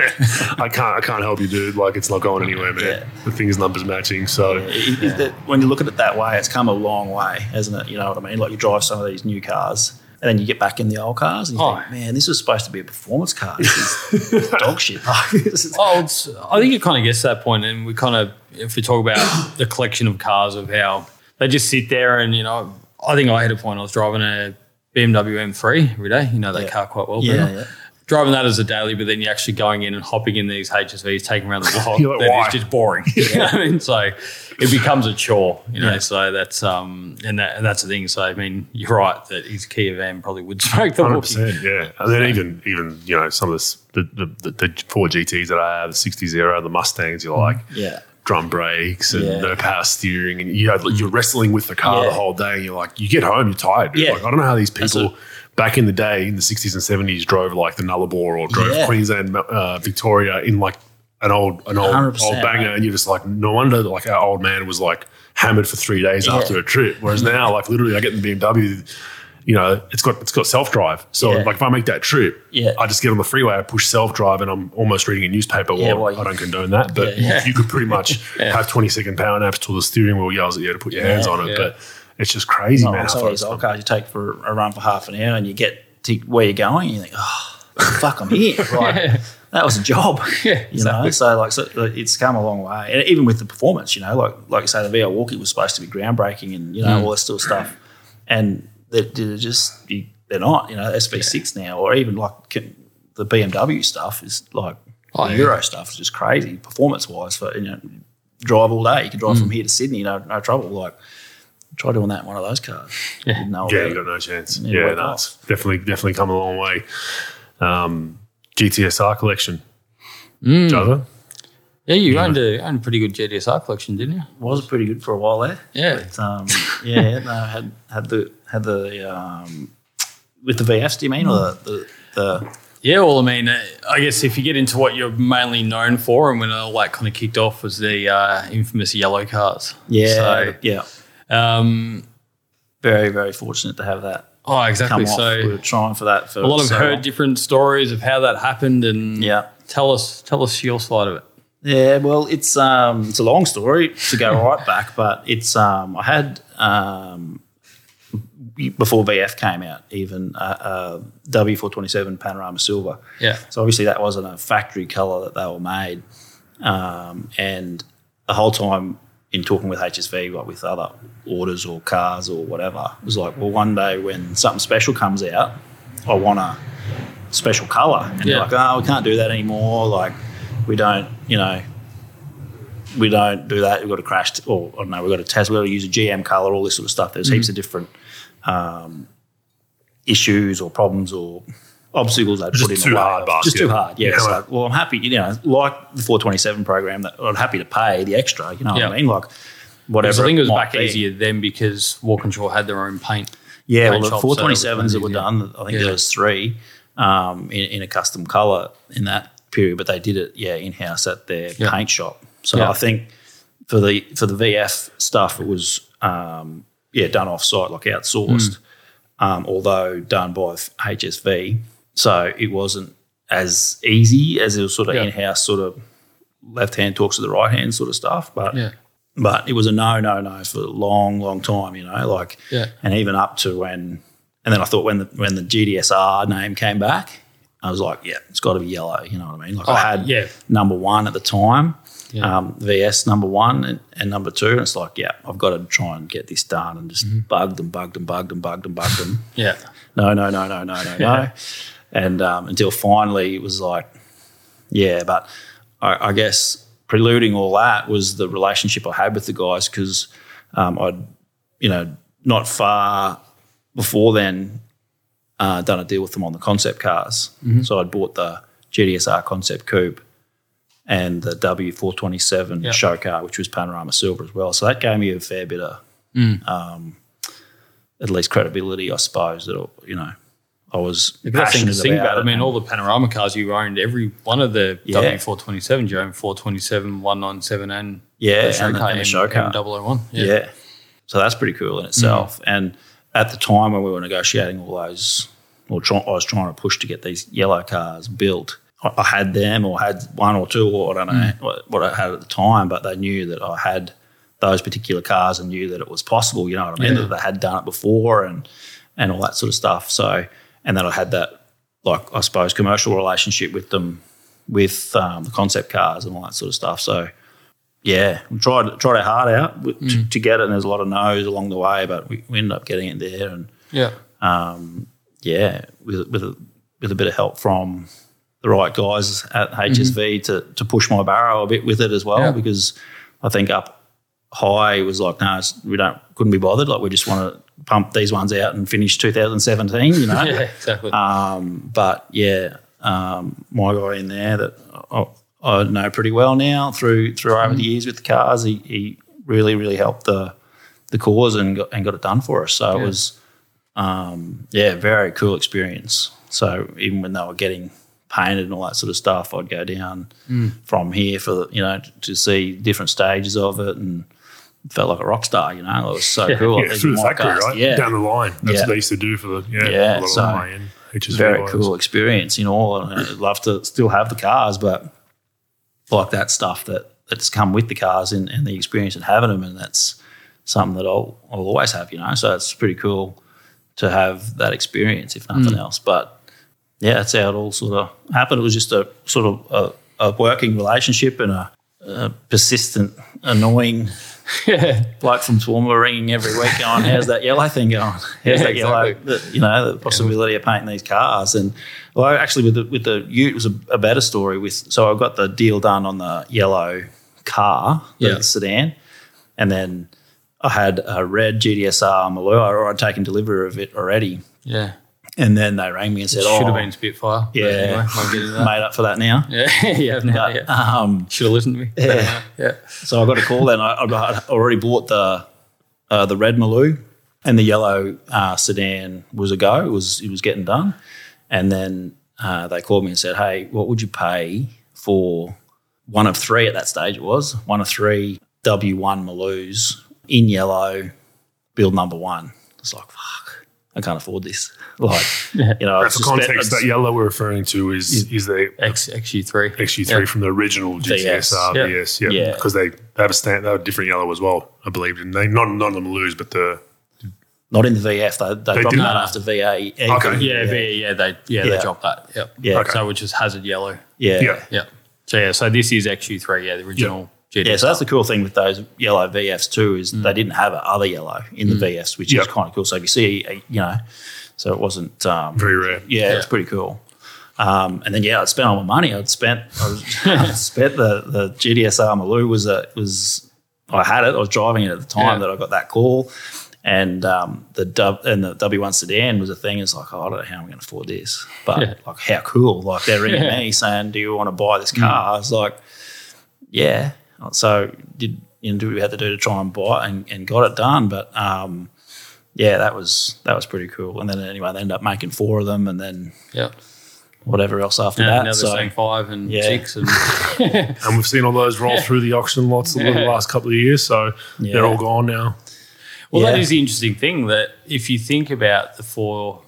I can't, I can't help you, dude. Like, it's not going anywhere, man. Yeah. The thing's numbers matching. So, It- it- that- when you look at it that way, it's come a long way, hasn't it? You know what I mean? Like you drive some of these new cars, and then you get back in the old cars, and you Oh. think, man, this was supposed to be a performance car. This is <laughs> dog shit. <laughs> Is- Oh, it's, I think it kind of gets to that point, and we kind of, if we talk about <coughs> the collection of cars of how they just sit there, and you know, I think I had a point. I was driving a BMW M3 every day. You know that Yeah. car quite well. Yeah, yeah. Driving that as a daily, but then you're actually going in and hopping in these HSVs, taking around the <laughs> block. Like, that why? is just boring. <laughs> you know I mean? So it becomes a chore. You know, Yeah. so that's um, and, that, and that's the thing. So I mean, you're right that his Kia van probably would smoke the 100%, yeah. And then even, even you know, some of this, the, the, the, the four GTs that I have, the 60 Zero, the Mustangs, you're like, yeah, drum brakes and Yeah. no power steering, and you have, you're wrestling with the car Yeah. the whole day. And you're like, you get home, you're tired. Dude. Yeah. Like, I don't know how these people back in the day in the 60s and 70s drove like the Nullarbor or drove Yeah. Queensland, uh, Victoria in like an old an old old banger, mate. and you're just like, no wonder like our old man was like hammered for three days Yeah. after a trip. Whereas now, like literally, I get in the BMW. You know, it's got it's got self drive. So Yeah. like if I make that trip, Yeah. I just get on the freeway, I push self drive, and I'm almost reading a newspaper. Yeah, well, well, I don't condone that, but you could pretty much <laughs> have 20 second power naps till the steering wheel yells at you to put your hands on it. But it's just crazy, No, man. some of these old it's cars you take for a run for half an hour, and you get to where you're going, and you think, oh, fuck, I'm here. <laughs> Like, that was a job. <laughs> Yeah, you know. So like, so it's come a long way, and even with the performance, you know, like like you say, the VR Walkie was supposed to be groundbreaking, and you know Mm. all this sort of stuff, and they're, they're just they're not. You know, SV6 now, or even like can, the BMW stuff is like Oh, the yeah. Euro stuff is just crazy performance wise. For you know, drive all day. You can Mm. drive from here to Sydney, no no trouble. Like try doing that in one of those cars. Yeah. Didn't Yeah, you it. got no chance. Yeah, Yeah, work no, it's definitely definitely come a long way. Um, GTSR collection, Mm. Jotha? Yeah, you owned a, owned a pretty good GTSR collection, didn't you? was pretty good for a while there. Yeah. But, um, yeah, <laughs> no, had had the had the um, with the VFs. Do you mean or the the, the Yeah, well, I mean, uh, I guess if you get into what you're mainly known for, and when all that kind of kicked off was the uh, infamous yellow cars. yeah yeah So, um, very very fortunate to have that oh, come exactly. off. So, we were trying for that for a lot of so heard long. different stories of how that happened, and Yeah. tell us, tell us your side of it. Yeah, well, it's um, it's a long story to go <laughs> right back, but it's um, I had um, before VF came out, even uh, uh, W427 Panorama Silver. Yeah, So obviously that wasn't a factory color that they were made, um, and the whole time in talking with HSV, like with other orders or cars or whatever, it was like, well, one day when something special comes out, I want a special color, and Yeah. they're like, oh, we can't do that anymore. Like, we don't, you know. We don't do that. We've got to crash, t- or I don't know. We've got to test. We've got to use a GM color, all this sort of stuff. There's heaps of different um, issues or problems or obstacles they Just put in too hard of-. Just too hard. Yeah. Yeah. So, well, I'm happy. You know, like the 427 program, that I'm happy to pay the extra. You know Yeah. what I mean? Like whatever. because I think it was back be. easier then because Walkinshaw had their own paint. Yeah, paint well, the shop, so 427s that were done, I think Yeah. there was three um, in, in a custom color in that period, but they did it, yeah, in house at their paint shop. So. I think for the for the VF stuff, it was um, yeah done off site, like outsourced, Hmm. um, although done by HSV. So it wasn't as easy as it was sort of Yeah. in house, sort of left hand talks to the right hand sort of stuff. But Yeah, but it was a no, no, no for a long, long time, you know, like, Yeah. and even up to when, and then I thought when the, when the GTSR name came back, I was like, yeah, it's got to be yellow, you know what I mean? Like I Oh, had yeah. number one at the time, Yeah. um, VS number one and, and number two, and it's like, yeah, I've got to try and get this done, and just Mm-hmm. bugged and bugged and bugged and bugged and bugged them. yeah, no, no, no, no, no, no, no. And um, until finally it was like, yeah, but I, I guess preluding all that was the relationship I had with the guys because um, I'd, you know, not far before then uh, done a deal with them on the concept cars. So I'd bought the GTSR concept coupe and the W427 Yeah. show car, which was panorama silver as well. So that gave me a fair bit of um, at least credibility, I suppose. That you know, I was The best thing to passionate sing about. it I mean, all the panorama cars you owned, every one of the Yeah. W427s, you owned 427, 197, and Yeah, the and the- car, and the show car. M001. yeah. So that's pretty cool in itself. Mm. And at the time when we were negotiating all those, or try, I was trying to push to get these yellow cars built. I, I had them, or had one or two, or I don't know Mm. what, what I had at the time, but they knew that I had those particular cars and knew that it was possible. You know what I mean? Yeah. That they had done it before and and all that sort of stuff. So and then I had that like I suppose commercial relationship with them with um, the concept cars and all that sort of stuff. So yeah, we tried tried our heart out w- Mm. to, to get it, and there's a lot of no's along the way, but we, we ended up getting it there, and Yeah. um, yeah, with with a, with a bit of help from the right guys at HSV to to push my barrow a bit with it as well, Mm-hmm. Yeah. because I think up high was like, no, it's- we don't couldn't be bothered, like we just want to pump these ones out and finish 2017, you know. <laughs> Yeah, exactly. Um, but yeah, um, my guy in there that I, I know pretty well now through through over the years with the cars, he, he really really helped the the cause and got, and got it done for us. So Yeah. it was um, yeah, very cool experience. So even when they were getting painted and all that sort of stuff, I'd go down from here for the, you know to see different stages of it and felt like a rock star. You know, it was so cool. Yeah, through the factory, right? Yeah, Down the line. That's Yeah. what they used to do for the yeah, Yeah, a lot of so high-end HSV very guys. cool experience, you know. And I'd love to still have the cars, but like that stuff that that's come with the cars and, and the experience of having them, and that's something that I'll I'll always have, you know. So it's pretty cool to have that experience, if nothing else. But yeah, that's how it all sort of happened. It was just a sort of a, a working relationship and a uh, persistent, annoying <laughs> yeah. bloke from Toowoomba ringing every week going, how's that yellow thing going? <laughs> How's Yeah, that yellow, exactly. the, you know, the possibility of painting these cars. And well, actually with the, with the Ute, it was a, a better story with, so I got the deal done on the yellow car, the Yeah. sedan. And then I had a red GTSR Maloo, or I'd taken delivery of it already. Yeah. And then they rang me and said, Should oh, have been Spitfire. yeah, Anyway, made up for that now. <laughs> Yeah. yeah. No, But, yeah. um, Should have listened to me. Yeah. Yeah. So I got a call then. I, I'd already bought the uh, the red Maloo, and the yellow uh, sedan was a go. It was it was getting done, and then uh, they called me and said, "Hey, what would you pay for one of three at that stage? It was one of three W1 Maloos in yellow, build number one." It's like fuck, I can't afford this. <laughs> Like you know, I For suspect- context, that yellow we're referring to is is the X XU3. XU3 Yeah. from the original GTSR Yeah. VS, yeah, Yeah. because they, they have a stand, they have a different yellow as well, I believe. And they not none of them lose, but the not in the VF. They, they, dropped that after VA. Okay. Yeah, yeah, yeah, they yeah, Yeah. they dropped that. Yep. Yeah. Okay. So which is hazard yellow. yeah, yeah, Yeah. So yeah, so this is XU3, yeah, the original Yeah, so that's the cool thing with those yellow VFs too is they didn't have other yellow in the VFs, which Yep. is kind of cool. So if you see, uh, you know, so it wasn't um, very rare. yeah, it was pretty cool. Um, and then yeah, I'd spent all my money. I'd spent I was, <laughs> spent the the GTSR Maloo was a was I had it. I was driving it at the time Yeah. that I got that call, and um, the dub and the W1 sedan was a thing. It's like oh, I don't know how I'm going to afford this, but Yeah. like how cool! Like they're ringing <laughs> Yeah. me saying, "Do you want to buy this car?" I was like, "Yeah." So did you know do what we had to do to try and buy it and, and got it done, but. Um, yeah, that was that was pretty cool. And then anyway, they ended up making four of them, and then Yeah. whatever else after Now, that. now they're so saying five and Yeah. six and <laughs> And we've seen all those roll through the auction lots over the last couple of years, so Yeah. they're all gone now. Well, that Yeah. is the interesting thing that if you think about the four,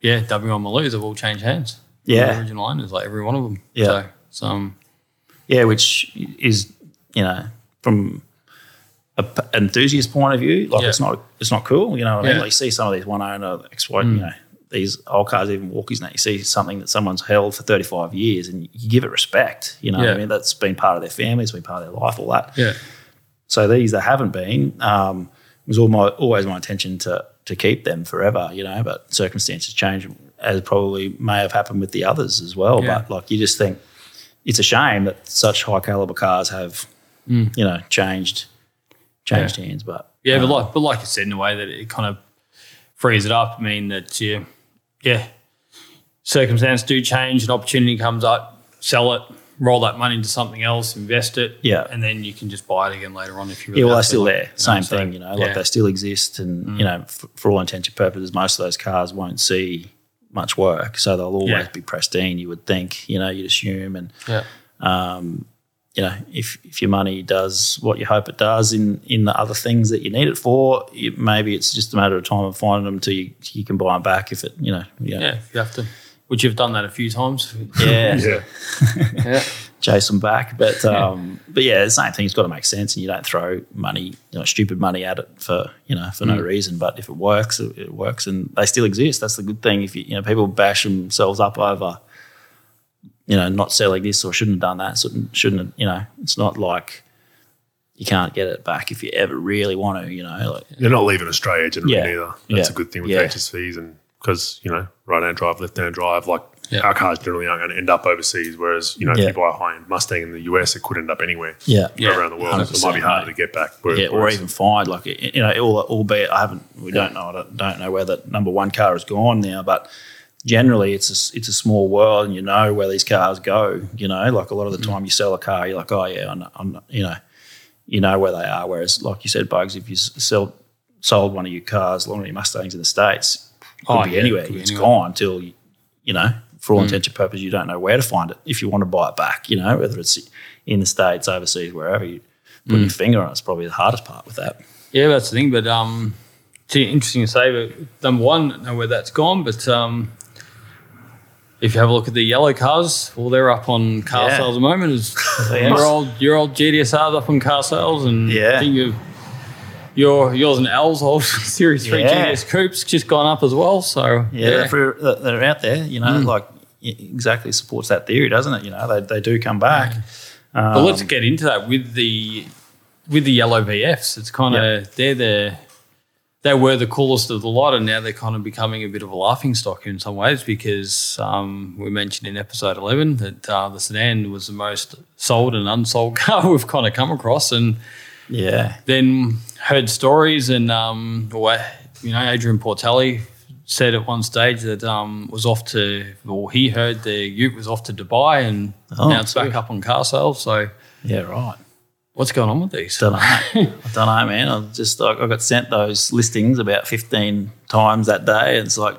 yeah, W1 Maloos have all changed hands. Yeah. The original owners, like every one of them. Yeah. So, so um, yeah, which is you know from a p- enthusiast point of view, like Yeah. it's not it's not cool. You know what I mean? Like you see some of these one owner exploit, you know, these old cars, even walkies. Now you see something that someone's held for thirty five years, and you give it respect. You know what Yeah. I mean? That's been part of their family, it's been part of their life, all that. yeah. So these that haven't been, um, it was all my, always my intention to to keep them forever, you know. But circumstances change, as probably may have happened with the others as well. Yeah. But like you just think it's a shame that such high caliber cars have, Mm. you know, changed changed hands. But Yeah, uh, but um, like, but like you said, in a way that it kind of frees it up. I mean, that you, yeah, circumstances do change, an opportunity comes up, sell it, roll that money into something else, invest it, Yeah. and then you can just buy it again later on if you. Really yeah, well, they're still like, there. you know, Same so, thing, you know, yeah. like they still exist, and mm. you know, for, for all intents and purposes, most of those cars won't see much work, so they'll always Yeah. be pristine. You would think, you know, you'd assume, and yeah, um, you know, if if your money does what you hope it does in in the other things that you need it for, it, maybe it's just a matter of time of finding them till you, you can buy them back. If it, you know, yeah, yeah, you have to. Which you've done that a few times. yeah, <laughs> Yeah. yeah. <laughs> chase them back. But um, but yeah, the same thing. It's got to make sense, and you don't throw money, you know, stupid money at it for you know for no reason. But if it works, it, it works, and they still exist. That's the good thing. If you you know people bash themselves up over. You know, not selling this or shouldn't have done that. Shouldn't, shouldn't have, you know? It's not like you can't get it back if you ever really want to. You know, like They're not leaving Australia generally Yeah. either. That's Yeah. a good thing with Yeah. HSVs and because, you know, right hand drive, left hand drive, like Yeah. our cars generally aren't going to end up overseas. Whereas, you know, Yeah. if you buy a high end Mustang in the US, it could end up anywhere yeah, Yeah. around the world. So it might be harder to get back. Whereas- yeah, or even find like you know, albeit I haven't, we don't know, I don't, don't know where that number one car is gone now, but generally it's a, it's a small world, and you know where these cars go. You know, like a lot of the time you sell a car, you're like, oh yeah, I'm, I'm you know, you know where they are. Whereas, like you said, Bogues, if you sell sold one of your cars, one of your Mustangs in the states, it could Oh, be yeah, anywhere. could be It's anywhere. Mm. gone until you, you know, for all intents and purposes, you don't know where to find it. If you want to buy it back, you know, whether it's in the states, overseas, wherever, you put Mm. your finger on it, it's probably the hardest part with that. Yeah, that's the thing. But um, it's interesting to say. But number one, know where that's gone. But um, if you have a look at the yellow cars, well, they're up on car Yeah. sales at the moment. Is <laughs> your old your old GTSR's up on car sales, and Yeah. I think you your yours and Al's old <laughs> Series Three Yeah. GTS coupes just gone up as well. So Yeah, They're, for, they're out there, you know, Mm. like exactly supports that theory, doesn't it? You know, they, they do come back. but let's get into that with the with the yellow VFs. It's kind of they're the they were the coolest of the lot, and now they're kind of becoming a bit of a laughing stock in some ways because um, we mentioned in episode eleven that uh, the sedan was the most sold and unsold <laughs> car we've kind of come across, and Yeah. then heard stories and um, you know Adrian Portelli said at one stage that um, was off to or he heard the Ute was off to Dubai and Oh, now it's back up on car sales. So Yeah, right. What's going on with these? Don't know. I don't know, man. I just I I got sent those listings about fifteen times that day. And it's like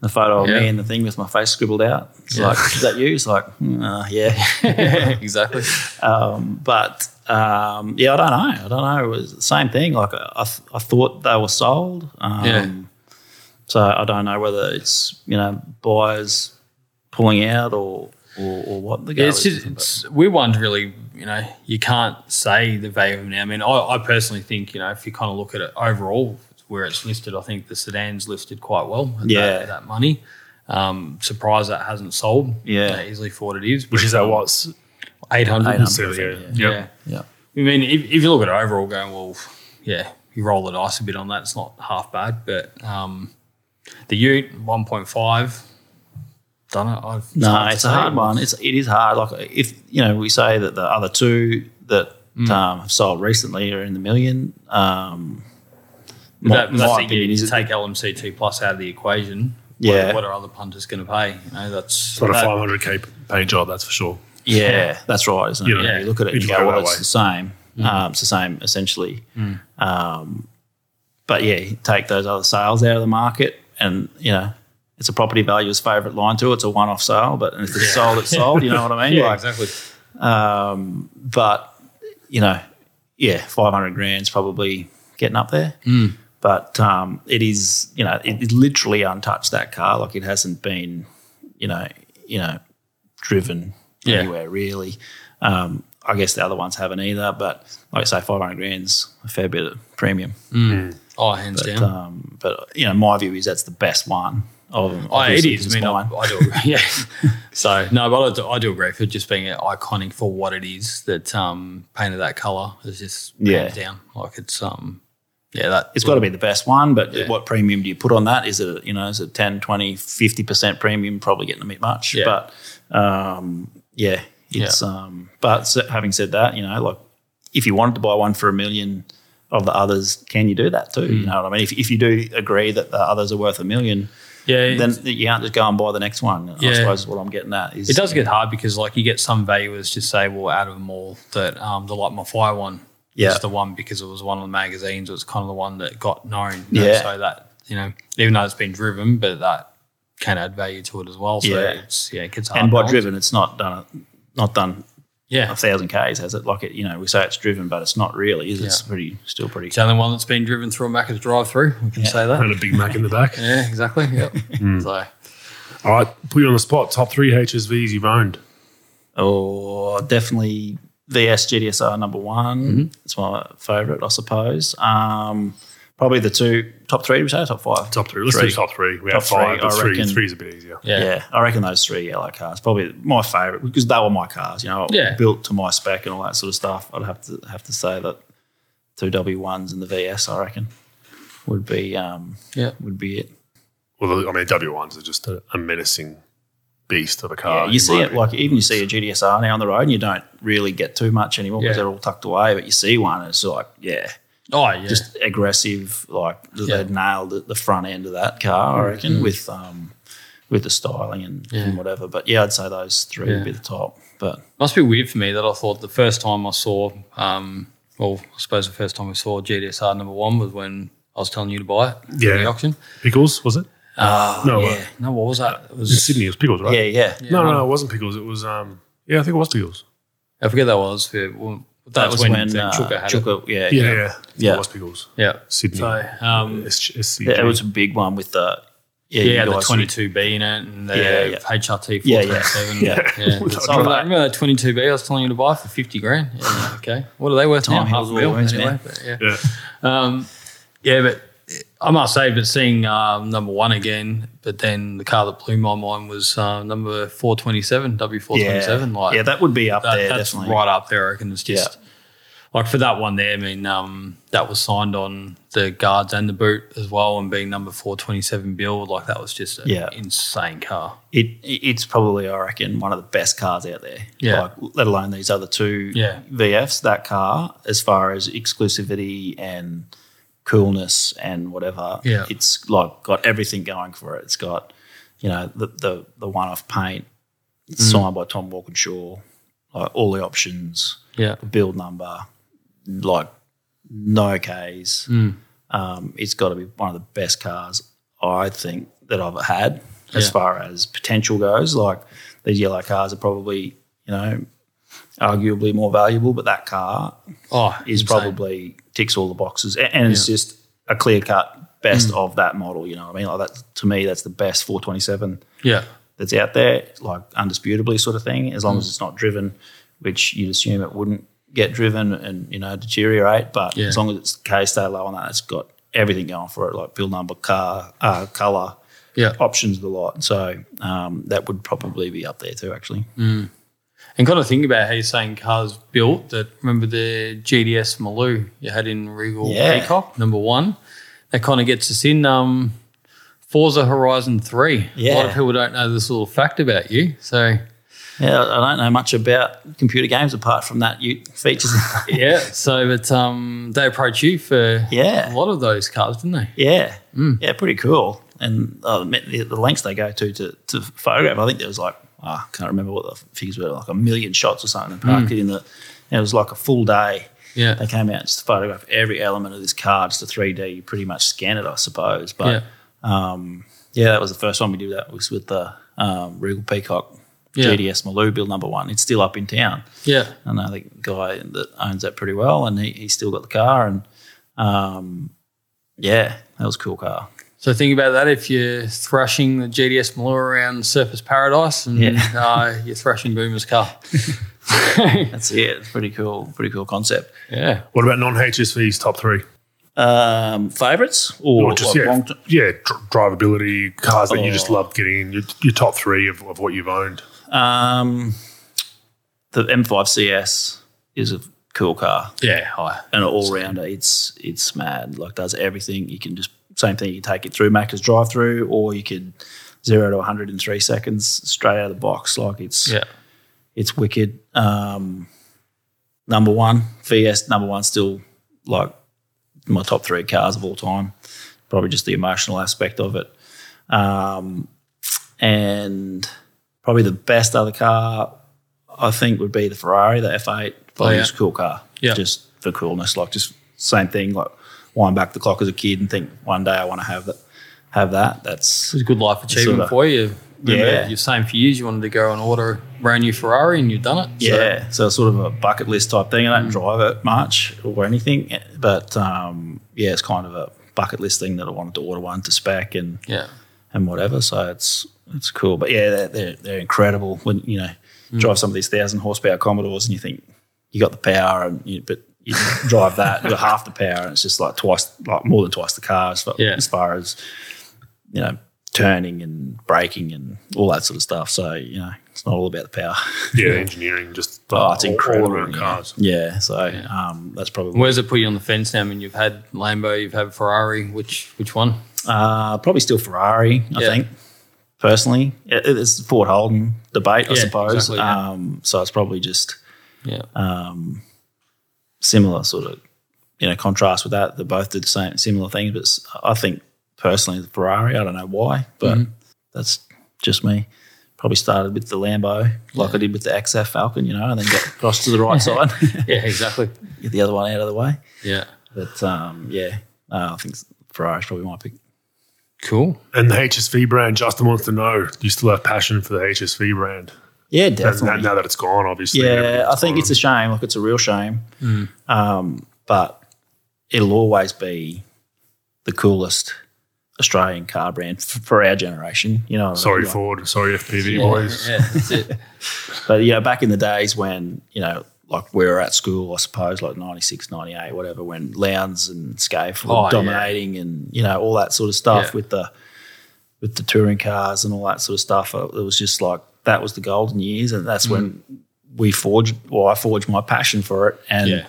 the photo of Yeah. me and the thing with my face scribbled out. It's Yeah. like, is that you? It's like, "Mm, uh, <laughs> yeah. exactly. um, but um, yeah, I don't know. I don't know. It was the same thing. Like I, I, th- I thought they were sold. Um, Yeah. So I don't know whether it's you know buyers pulling out or or, or what the Yeah, it's just it's, we're one to really, you know, you can't say the value of them now. I mean, I, I personally think, you know, if you kind of look at it overall, where it's listed, I think the sedan's listed quite well at Yeah. that, that money. Um, surprised that hasn't sold Yeah. easily for what it is. Which is that what? 800. 800. So, yeah. Yeah. Yeah. I mean, if, if you look at it overall, going, well, yeah, you roll the dice a bit on that. It's not half bad, but um, the Ute 1.5. Don't know. I've, No, it's a hard one. It's it is hard. Like if you know, we say that the other two that Mm. um, have sold recently are in the million. Um, But my, that, that's my the, opinion you is take LMCT plus out of the equation. Yeah. What, what are other punters going to pay? You know, that's It's not a 500k paying job, that's for sure. yeah, that's right, isn't it? You know, You, look at it and you you go, go well, it's way. the same. Mm. Um, it's the same essentially. Um, but yeah, take those other sales out of the market, and you know. It's a property valuer's favourite line too. It's a one-off sale, but if it's sold, it's sold. You know what I mean? <laughs> yeah, Like, exactly. Um, but you know, yeah, five hundred grand's probably getting up there. Hmm. But um, it is, you know, it, it literally untouched that car. Like it hasn't been, you know, you know, driven Yeah. anywhere really. Um, I guess the other ones haven't either. But like I say, five hundred grand's a fair bit of premium. Oh, hands But down. um, but you know, my view is that's the best one of. Oh, it is. I mean, I. I do. agree. <laughs> Yeah. so no, but I do, I do agree for just being iconic for what it is. That um, painted that color is just Yeah. down. Like it's um, yeah, that it's got to be the best one, but Yeah. what premium do you put on that? Is it, you know, is it 10, 20, 50% premium? Probably getting a bit much. Yeah. But um, yeah, it's, um, but having said that, you know, like if you wanted to buy one for a million of the others, can you do that too? Mm. You know what I mean? If, if you do agree that the others are worth a million, yeah. then you can't just go and buy the next one. I suppose what I'm getting at. Is, It does get hard because like you get some valuers just say, well, out of them all, that um, the Light My Fire one Yeah. is the one because it was one of the magazines. It was kind of the one that got known. you know, Yeah. So that you know, even though it's been driven, but that can add value to it as well. So Yeah. it's yeah, it gets hard. and by driven, it's not done, not done yeah, a thousand Ks, has it? Like it, you know, we say it's driven, but it's not really, is it? It's pretty, still pretty. it's the only one that's been driven through a Macca's drive-through. We can say that. And a Big Mac in the back. <laughs> Yeah, exactly. Yep. Hmm. So All right, put you on the spot. Top three HSVs you've owned. Oh, definitely VS GTSR number one. Mm-hmm. It's my favourite, I suppose. Um, probably the two top three. Did we say top five? Top three. Let's Three. do top three. We Top have five, three, but I three, reckon- three's a bit easier. yeah. Yeah. I reckon those three yellow cars probably my favourite because they were my cars. You know, Yeah. built to my spec and all that sort of stuff. I'd have to have to say that two W ones and the VS, I reckon, would be um, Yeah. would be it. Well, I mean, W1s are just a, a menacing beast of a car. Yeah, you see it opinion. like even you see a GTSR now on the road, and you don't really get too much anymore because they're all tucked away. But you see one, and it's like, yeah, Oh yeah. just aggressive. Like Yeah. they nailed the, the front end of that car, I reckon, with um with the styling and, and whatever. But yeah, I'd say those three Yeah. would be the top. But Must be weird for me that I thought the first time I saw, um, well, I suppose the first time I saw GTSR number one was when I was telling you to buy it at Yeah. the auction. Pickles, was it? Uh, No, yeah. uh, no, what was that? It In was Sydney, it was Pickles, right? yeah, yeah, No, no, no, it wasn't Pickles. It was, um, yeah, I think it was Pickles. I forget that was. yeah, well, That, that was was when, when, uh, uh, Chuka had Chuka, yeah, Yeah, yeah, yeah. Yeah. It was Pickles. it. Yeah. Sydney. So, um, SCG. Yeah, it was a big one with the yeah, yeah, the 22B in it and the Yeah, yeah. HRT Yeah, 427. yeah. yeah. Yeah. Remember, that, remember that 22B I was telling you to buy for 50 grand? Yeah, okay. What are they worth now? Half heals a all anyway. but yeah. Yeah. Um, yeah, but I must say, but seeing um, number one again, but then the car that blew my mind was uh, number four twenty seven, W four twenty seven. Like yeah, that would be up that- there that's definitely. right up there. I reckon it's just like for that one there. I mean, um, that was signed on the guards and the boot as well, and being number four twenty seven build, like that was just an Yeah. insane car. It it's probably I reckon one of the best cars out there. Yeah. like, let alone these other two Yeah. VFs. That car, as far as exclusivity and coolness and whatever, Yeah. it's like got everything going for it. It's got you know the the, the one off paint. Mm. signed by Tom Walkinshaw. Like all the options, Yeah, the build number, like no Ks. Mm. Um, it's got to be one of the best cars I think that I've had as Yeah. far as potential goes. Like these yellow cars are probably you know arguably more valuable, but that car oh, is insane. probably ticks all the boxes, A- and it's just a clear cut best Mm. of that model. You know what I mean? Like that to me, that's the best 427 yeah, that's out there, like undisputably sort of thing, as Mm. long as it's not driven, which you'd assume it wouldn't get driven and, you know, deteriorate. But Yeah. as long as it's K stay low on that, it's got everything going for it, like build number, car, uh, colour, yeah. options, the lot. So um, that would probably be up there too, actually. Mm. And kind of think about how you're saying cars built. That remember the GTS Maloo you had in Regal Yeah. Peacock number one. That kind of gets us in um, Forza Horizon Three. a lot of people don't know this little fact about you. So Yeah, I don't know much about computer games apart from that you features. <laughs> <laughs> yeah, so but um, they approached you for Yeah. a lot of those cars, didn't they? Yeah, Mm. yeah, pretty cool. And uh, the, the lengths they go to, to to photograph, I think there was like I can't remember what the figures were, like a million shots or something. And parked it in the. And it was like a full day. Mm. Yeah, They came out just to photograph every element of this car, just a three D. You pretty much scan it, I suppose. But um, yeah, that was the first time we did that. Was with the um, Regal Peacock Yeah. GTS Maloo build number one. It's still up in town. yeah, I know the guy that owns that pretty well, and he, he's still got the car. And um, yeah, that was a cool car. So think about that if you're thrashing the GTS Maloo around Surfers Paradise and Yeah. <laughs> uh, you're thrashing Boomer's car. <laughs> That's it. It's <laughs> pretty cool. Pretty cool concept. yeah. What about non HSV's top three? Um, favorites or, Or just like yeah, yeah, dr- drivability cars that you just Oh. love getting in. Your, your top three of, of what you've owned. um, the M5 CS is a cool car Yeah, high. and an all rounder. It's it's mad. Like does everything. You can just same thing. You can take it through Macca's drive through, or you could zero to 100 in three seconds straight out of the box. Like it's Yeah. it's wicked. Um, number one, VS number one, still like my top three cars of all time. Probably just the emotional aspect of it, um, and probably the best other car I think would be the Ferrari, the F8. Oh, yeah. It's a cool car, Yeah. just for coolness. Like just same thing. Like wind back the clock as a kid and think one day I want to have that. Have that. That's It was a good life achievement Sorta. for you. Remember, Yeah. You're saying for years you wanted to go and order a brand new Ferrari and you've done it. So, Yeah, so it's sort of a bucket list type thing. I don't drive it much or anything, but um, yeah, it's kind of a bucket list thing that I wanted to order one to spec and yeah. and whatever. So it's it's cool. But yeah, they're they're, they're incredible when you know drive some of these thousand horsepower Commodores and you think you got the power, and you, but you drive that, you got half the power, and it's just like twice, like more than twice the car as far, Yeah. as, far as you know turning and braking and all that sort of stuff. So you know, it's not all about the power. Yeah, <laughs> engineering, just Oh, it's all- all incredible. around cars. Yeah, so Um, that's probably Where's it put you on the fence now? I mean, you've had Lambo, you've had Ferrari. Which which one? uh, probably still Ferrari. I Yeah. think personally, It- it's the Ford Holden debate, I Yeah, suppose. exactly, yeah. um, so it's probably just Yeah. um, similar sort of you know contrast with that. They both did the same similar things, but I think personally the Ferrari. I don't know why, but Mm-hmm. that's just me. Probably started with the Lambo, like I did with the XF Falcon, you know, and then got across to the right <laughs> side, <laughs> yeah, exactly. get the other one out of the way. Yeah. But um, yeah, uh, I think Ferrari's probably my pick. Cool. And the HSV brand, Justin wants to know, do you still have passion for the HSV brand? Yeah, Now, definitely. now that it's gone, obviously. Yeah, I think gone. it's a shame. Look, it's a real shame. Um, but it'll always be the coolest Australian car brand f- for our generation. You know, Sorry, like- Ford. Sorry, FPV Yeah, boys. yeah, that's <laughs> it. But yeah, back in the days when you know like we were at school, I suppose, like 96, 98, whatever, when Lowndes and Skaife were Oh, yeah. dominating and, you know, all that sort of stuff Yeah. with the with the touring cars and all that sort of stuff. It was just like that was the golden years and that's when we forged well, I forged my passion for it and Yeah.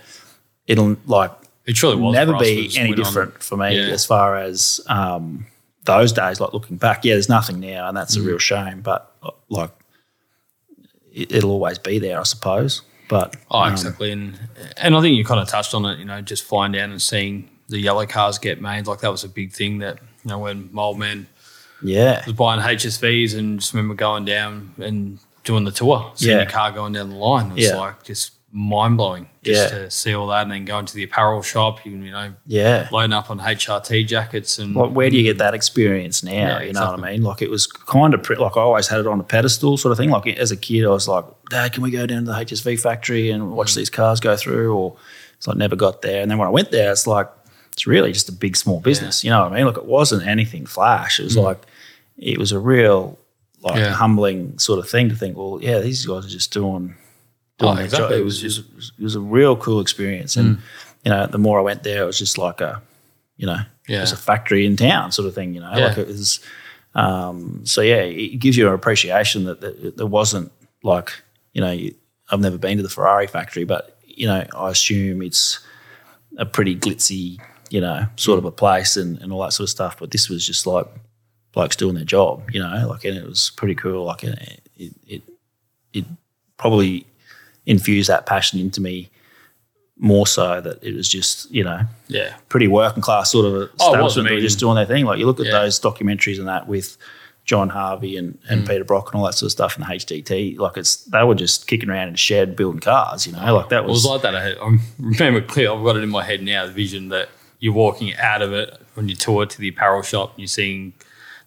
it'll like It truly was. never for us. We be any went on- different for me Yeah. as far as um, those days. Like looking back, yeah, there's nothing now, and that's a Mm. real shame. But like, it, it'll always be there, I suppose. But Oh, um, exactly. And and I think you kind of touched on it, you know, just flying down and seeing the yellow cars get made. Like that was a big thing that, you know, when my old man yeah, was buying HSVs and just remember going down and doing the tour, seeing Yeah. your car going down the line. It was Yeah. like just mind blowing just Yeah. to see all that and then going to the apparel shop, you, you know, yeah. loading up on HRT jackets and Like, where do you get that experience now? Yeah, you know what. I mean? Like, it was kind of pre- like I always had it on a pedestal, sort of thing. Like as a kid, I was like, "Dad, can we go down to the HSV factory and watch Mm. these cars go through?" Or it's like never got there. And then when I went there, it's like it's really just a big small business. You know what I mean? Like it wasn't anything flash. It was like it was a real like Mm. Yeah. humbling sort of thing to think. Well, yeah, these guys are just doing doing Oh, their exactly. job. It was just it was a real cool experience. And Mm. you know, the more I went there, it was just like a you know, Yeah. it was a factory in town sort of thing. You know, Yeah. like it was. Um, so yeah, it gives you an appreciation that, that there wasn't like you know you, I've never been to the Ferrari factory, but you know I assume it's a pretty glitzy you know sort of a place and, and all that sort of stuff. But this was just like blokes doing their job, you know, like and it was pretty cool. Like it it it, probably infused that passion into me more so that it was just you know yeah. pretty working class sort of Oh, establishment were just doing their thing. Like you look at Yeah. those documentaries and that with John Harvey and, and Mm. Peter Brock and all that sort of stuff in the HDT. Like it's they were just kicking around in a shed building cars, you know. Like that was, It was was, like that. I I remember clear. I've got it in my head now. The vision that you're walking out of it when you tour to the apparel shop and you're seeing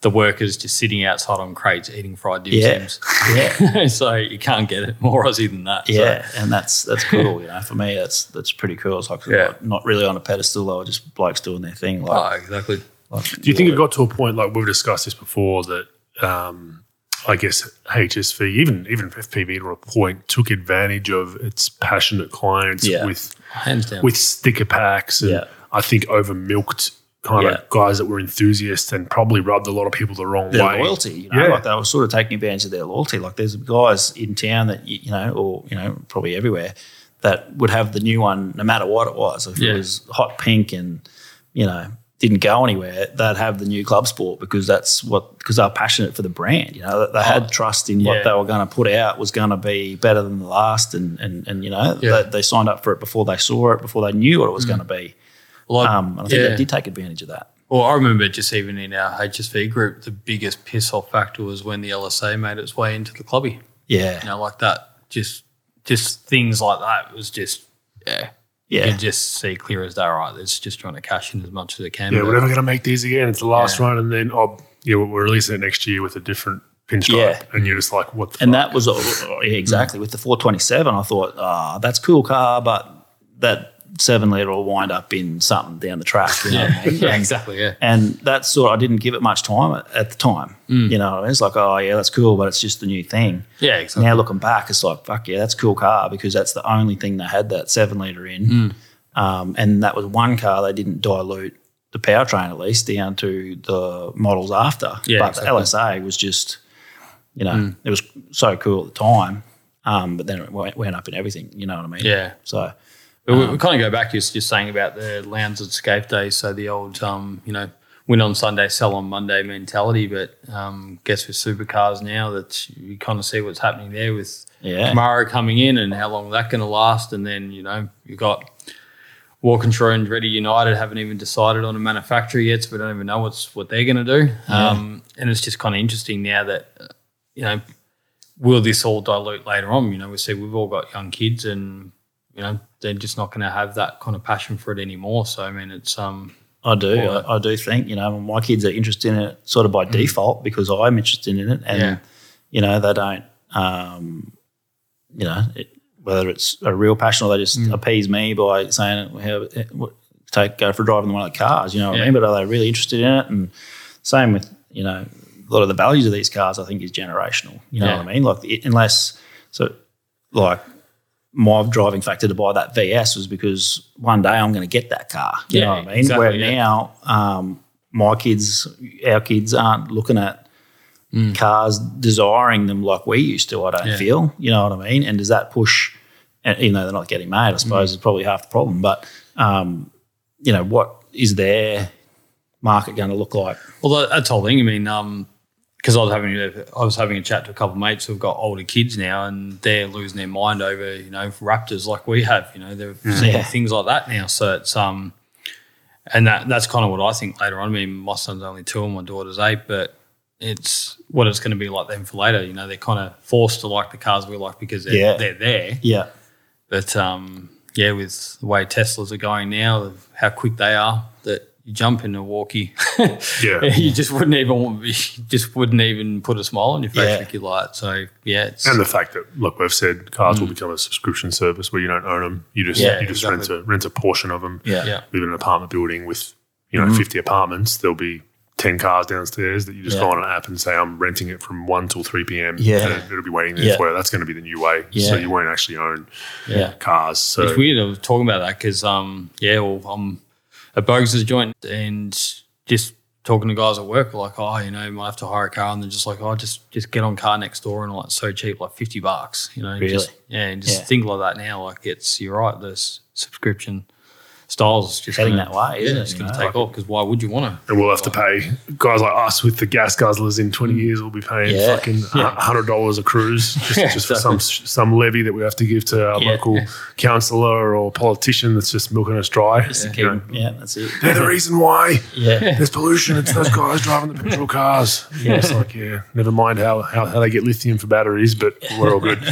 the workers just sitting outside on crates eating fried dim yeah, sims. yeah, <laughs> so you can't get it more Aussie than that. So, yeah. And that's that's cool, you know. For me, that's that's pretty cool. It's like Yeah. not really on a pedestal. though, just blokes doing their thing. oh, Like, exactly. like Do you think it got to a point like we've discussed this before that um, I guess HSV, even even FPV to a point, took advantage of its passionate clients Yeah. with Hands down. with sticker packs and Yeah. I think over milked kind Yeah. of guys that were enthusiasts and probably rubbed a lot of people the wrong their way. loyalty. You know, Yeah. like they were sort of taking advantage of their loyalty. Like there's guys in town that you, you know, or you know, probably everywhere that would have the new one no matter what it was. If Yeah. it was hot pink and you know didn't go anywhere, they'd have the new club sport because that's what because they're passionate for the brand. You know, they had Oh, trust in yeah. what they were going to put out was going to be better than the last, and and and you know Yeah. they, they signed up for it before they saw it, before they knew what it was mm. going to be. Well, I- Um, and I think yeah. they did take advantage of that. Well, I remember just even in our HSV group, the biggest piss off factor was when the LSA made its way into the clubby. Yeah, You know, like that. Just just things like that was just yeah. yeah, You can just see clear as day, right? It's just trying to cash in as much as it can. Yeah, we're never going to make these again. It's the last Yeah. one, and then oh, yeah, we're releasing it next year with a different pinstripe, Yeah. and you're just like, what? the And fuck? that was yeah, exactly with the 427. I thought, ah, that's cool car, but that seven liter will wind up in something down the track. You know I mean? <laughs> yeah, exactly. Yeah. And that sort. of, I didn't give it much time at, the time. Mm. You know, I mean? it's like, oh yeah, that's cool, but it's just the new thing. Yeah, exactly. Now looking back, it's like, fuck yeah, that's a cool car because that's the only thing they had that seven liter in, Mm. um, and that was one car they didn't dilute the powertrain at least down to the models after. Yeah, but exactly. the LSA was just, you know, it was so cool at the time, um, but then it went, went up in everything. You know what I mean? Yeah. So But we, we kind of go back to just saying about the Lowndes and Skaife days. So the old, um, you know, win on Sunday, sell on Monday mentality. But um, guess with supercars now that you kind of see what's happening there with Yeah. Camaro coming in and how long that going to last. And then, you know, you've got Walkinshaw Andretti United haven't even decided on a manufacturer yet. So we don't even know what's what they're going to do. Um, and it's just kind of interesting now that, uh, you know, will this all dilute later on? You know, we see we've all got young kids and, you know, they're just not going to have that kind of passion for it anymore. So, I mean, it's, um, I do. I, I do think, you know, my kids are interested in it sort of by default because I'm interested in it. And, Yeah. you know, they don't, um, you know, it, whether it's a real passion or they just appease me by saying, how, what, take, go for a drive in one of the cars, you know what I mean? But are they really interested in it? And same with, you know, a lot of the values of these cars, I think, is generational. You know Yeah. what I mean? Like, it, unless, so, like, my driving factor to buy that VS was because one day I'm going to get that car. You Yeah, know what I mean? exactly, Where yeah. now, um, my kids, our kids aren't looking at cars desiring them like we used to. I don't Mm. Yeah. feel. You know what I mean? And does that push? And even though they're not getting made, I suppose Mm. is probably half the problem. But um, you know, what is their market going to look like? Well, that's the whole thing. I mean, because I was having a, I was having a chat to a couple of mates who've got older kids now, and they're losing their mind over you know Raptors like we have. You know, they're seeing Yeah. things like that now. So it's um, and that that's kind of what I think later on. I mean, my son's only two and my daughter's eight, but it's what it's going to be like them for later. You know, they're kind of forced to like the cars we like because they're, Yeah. they're there. Yeah, But um, yeah, with the way Teslas are going now, of how quick they are, you jump in a walkie, <laughs> Yeah. you just wouldn't even you just wouldn't even put a smile on your face Yeah. if you like. So yeah, it's And the fact that look, we've said cars will become a subscription service where you don't own them. You just Yeah, you just exactly. rent a rent a portion of them. yeah, yeah, Live in an apartment building with you know fifty apartments. There'll be ten cars downstairs that you just Yeah. go on an app and say I'm renting it from one till three p.m. Yeah. and it'll be waiting there Yeah. for you. That's going to be the new way. Yeah. So you won't actually own yeah, cars. So it's weird. I was talking about that because um, yeah, well, I'm at Bogues' joint and just talking to guys at work like, oh, you know, you might have to hire a car, and they're just like, oh, just just get on car next door and all that's so cheap, like fifty bucks, you know, Really? just, yeah, and just Yeah. things like that now. Like it's you're right, this subscription styles just Heading gonna- that way, isn't yeah, it, It's going to know? take off because why would you want to? And we'll have to pay guys like us with the gas guzzlers in twenty years. We'll be paying Yeah. fucking hundred dollars a cruise <laughs> just, just for some some levy that we have to give to our Yeah. local <laughs> councillor or politician that's just milking us dry. Just to You know, yeah, that's it. They're the reason why Yeah, <laughs> there's pollution. It's those guys driving the petrol cars. Yeah, it's like yeah. Never mind how, how how they get lithium for batteries, but we're all good.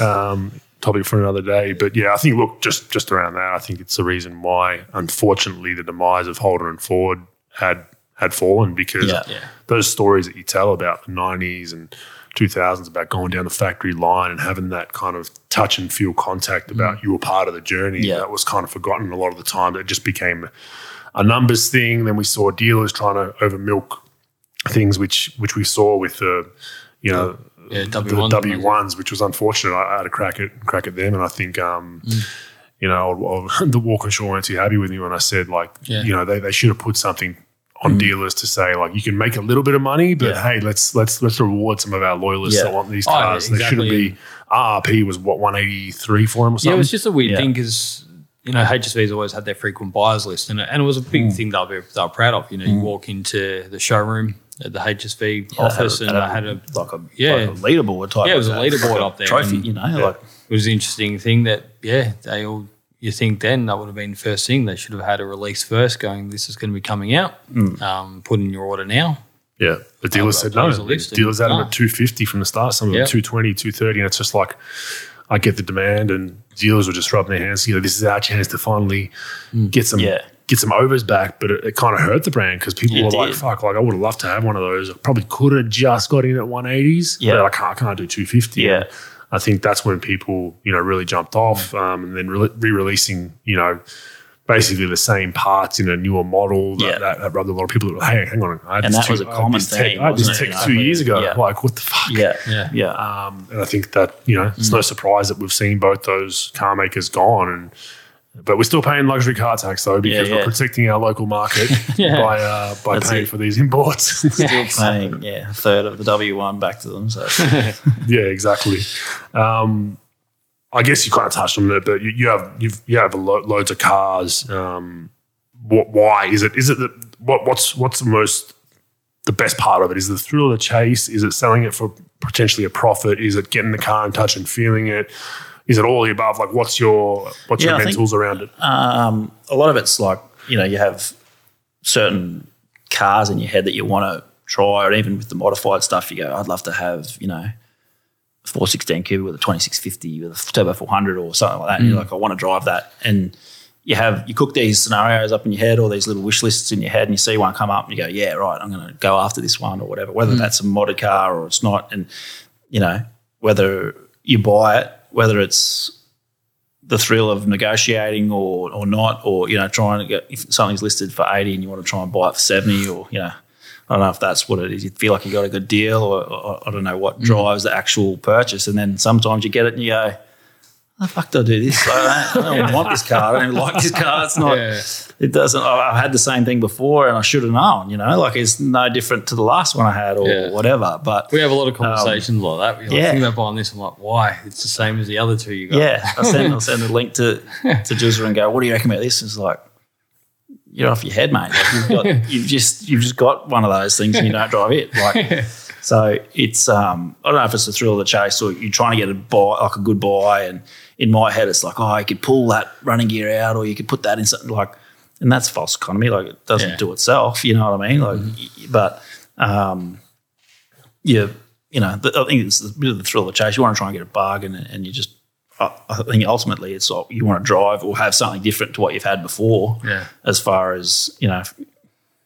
Um, topic for another day. But yeah, I think look just just around that. I think it's the reason why, unfortunately, the demise of Holden and Ford had had fallen because Yeah. Yeah. those stories that you tell about the '90s and 2000s about going down the factory line and having that kind of touch and feel contact mm. about you were part of the journey. Yeah. That was kind of forgotten a lot of the time. It just became a numbers thing. Then we saw dealers trying to over milk things, which which we saw with the you know Yeah, the W1s. W ones, which was unfortunate. I, I had a crack at crack at them, and I think um, mm. you know I- <laughs> the Walkinshaw weren't too happy with me when I said like Yeah. you know they, they should have put something on mm. dealers to say like you can make a little bit of money, but Yeah. hey, let's let's let's reward some of our loyalists Yeah. that want these Oh, yeah, cars. They shouldn't exactly. be RRP was what one eighty three for them or something. Yeah, it was just a weird thing because you know HSV's always had their frequent buyers list, and it, and it was a big mm. thing they'll be they're proud of. You know, you walk into the showroom at the HSV office, and I had a like a Yeah. like a leaderboard type. yeah, it was a like uh, leaderboard up there, trophy. and You know, like it was an interesting thing that yeah they all. You think then that would have been the first thing they should have had a release first, going this is going to be coming out. Hmm. Um, put in your order now. Yeah, the um, dealers I've said got no. those a Dealers had them at 250 from the start, some of them Yeah. 220, 230, and it's just like, I get the demand, and dealers were just rubbing their hands. You know, this is our chance to finally hmm. get some Yeah. Get some overs back, but it, it kind of hurt the brand because people It were like, "Fuck!" Like I would have loved to have one of those. I probably could have just got in at 180s. Yeah. but I can't, I can't do 250. Yeah. I think that's when people, you know, really jumped off, um, and then re- re-releasing, you know, basically the same parts in a newer model. That, Yeah. that, that rubbed a lot of people. Hey, hang on, I had And this that was tech- a I common this tech- I had this tech two years ago. Yeah. Like, what the fuck? yeah, Yeah. yeah, Um, and I think that you know it's no surprise that we've seen both those car makers gone, and but we're still paying luxury car tax though because Yeah, we're protecting our local market <laughs> Yeah. by uh, by That's paying it. for these imports. Still <laughs> paying yeah a third of the W one back to them. So <laughs> yeah, exactly. Um, I guess you kind of touched on it, but you, you have you've, you have a lo- loads of cars. Um, what, why is it? Is it that what what's what's the most the best part of it? Is it the thrill of the chase? Is it selling it for potentially a profit? Is it getting the car in touch and feeling it? Is it all the above? Like, what's your what's Yeah, your I think- around it? um, a lot of it's like you know you have certain cars in your head that you want to try, or even with the modified stuff, you go, I'd love to have you know. 416 cubic with a 2650 with a turbo 400 or something like that. And you're like, I want to drive that. And you have you cook these scenarios up in your head or these little wish lists in your head, and you see one come up, and you go, yeah, right, I'm going to go after this one or whatever. Whether that's a modded car or it's not, and you know whether you buy it, whether it's the thrill of negotiating or or not, or you know trying to get if something's listed for eighty and you want to try and buy it for seventy, or you know. I don't know if that's what it is. You feel like you got a good deal, or, or I don't know what mm. drives the actual purchase. And then sometimes you get it and you go, the fuck do I do this? I don't, I don't want this car. I don't even like this car. It's not. Yeah. It doesn't. I- I've had the same thing before, and I should have known. You know, like it's no different to the last one I had or Yeah. whatever. But We have a lot of conversations like that. Like, yeah. think about buying this. I'm like, why? It's the same as the other two you got. yeah, I send I send a link to <laughs> to Juzza and go, "What do you reckon about this?" It's like. You're off your head, mate. Like you've, got, <laughs> you've just you've just got one of those things, and you don't drive it. Like <laughs> So it's um, I don't know if it's the thrill of the chase or you're trying to get a buy like a good buy, and in my head it's like, oh, you could pull that running gear out, or you could put that in something like, and that's false economy. Like it doesn't Yeah. do itself. You know what I mean? Like, y- but um, yeah, you know, the, I think it's a bit of the thrill of the chase. You want to try and get a bargain, and, and you just. I I think ultimately it's like you want to drive or have something different to what you've had before. Yeah. As far as you know,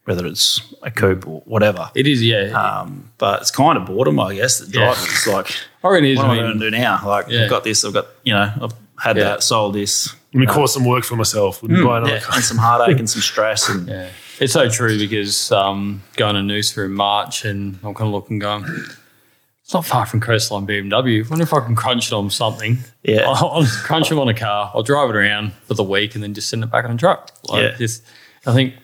whether it's a coupe or whatever. It is, yeah. Um, but it's kind of boredom, I guess. That Yeah. driving. It's like, I reckon it is. what am I I mean, going to do now? Like, Yeah. I've got this. I've got, you know, I've had Yeah. that, sold this. Let me cause some work for myself. Wouldn't buy another Yeah, car. and some heartache and some <laughs> stress. And Yeah. It's so true because um, going to Noosa in March and I'm kind of looking going, it's not far from Coastline BMW. I wonder if I can crunch it on something. Yeah. I'll, I'll crunch it on a car. I'll drive it around for the week and then just send it back on a truck. Like Yeah. Just, I think,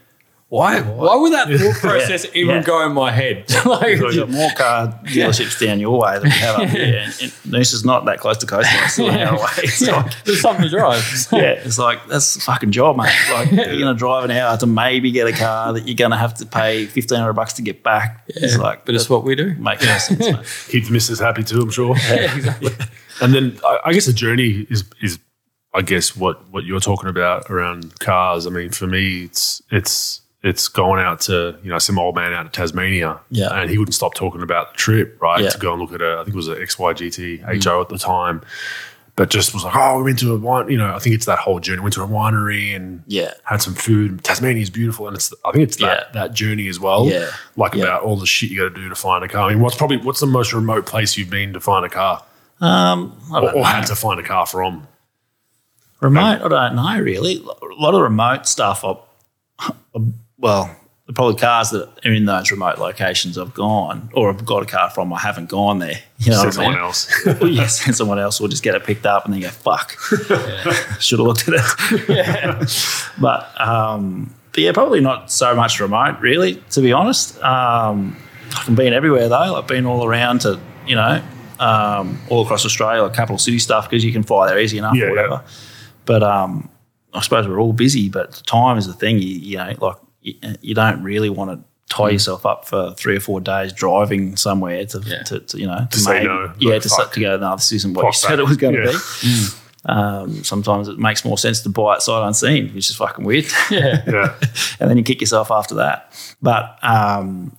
why, why would that thought <laughs> process even Yeah. go in my head? <laughs> like, We've got more car dealerships down your way than we have up here. <laughs> And, and Noosa's not that close to coastline. It's still an hour away. It's like, there's something to drive. yeah, it's like that's a fucking job, mate. Like you're gonna drive an hour to maybe get a car that you're gonna have to pay fifteen hundred bucks to get back. It's like, but it's what we do. make no sense, mate. Keep the missus happy too, I'm sure. Yeah, exactly. And then I, I guess the journey is is I guess what what you're talking about around cars. I mean, for me, it's it's it's going out to you know some old man out of Tasmania, Yeah. and he wouldn't stop talking about the trip, right? Yeah. To go and look at a, I think it was a XY GTHO at the time, but just was like, oh, we went to a wine, you know, I think it's that whole journey. Went to a winery and Yeah. had some food. Tasmania is beautiful, and it's I think it's that Yeah. that journey as well. Yeah. like Yeah. about all the shit you got to do to find a car. I mean, what's probably what's the most remote place you've been to find a car? Um, I or, or had to find a car from. Remote, I don't know really. A lot of remote stuff. I, well, the probably cars that are in those remote locations I've gone or I've got a car from. I haven't gone there. You know Send what I someone mean? else. <laughs> Well, yeah, send someone else or just get it picked up and then go fuck. <laughs> <laughs> Should have looked at it. yeah. But um, but yeah, probably not so much remote really. To be honest, um, I've been everywhere though. I've been all around to you know um, all across Australia, like capital city stuff because you can fly there easy enough Yeah, or whatever. But um, I suppose we're all busy, but time is the thing. You, you know, like you, you don't really want to tie yourself up for three or four days driving somewhere to, Yeah. to, to, you know to, say maybe- no, Yeah, like, to, fuck. start to go. No, this isn't what you said that. it was going to Yeah. be. Um, sometimes it makes more sense to buy it sight unseen, which is fucking weird. <laughs> Yeah. Yeah. <laughs> and then you kick yourself after that. But um,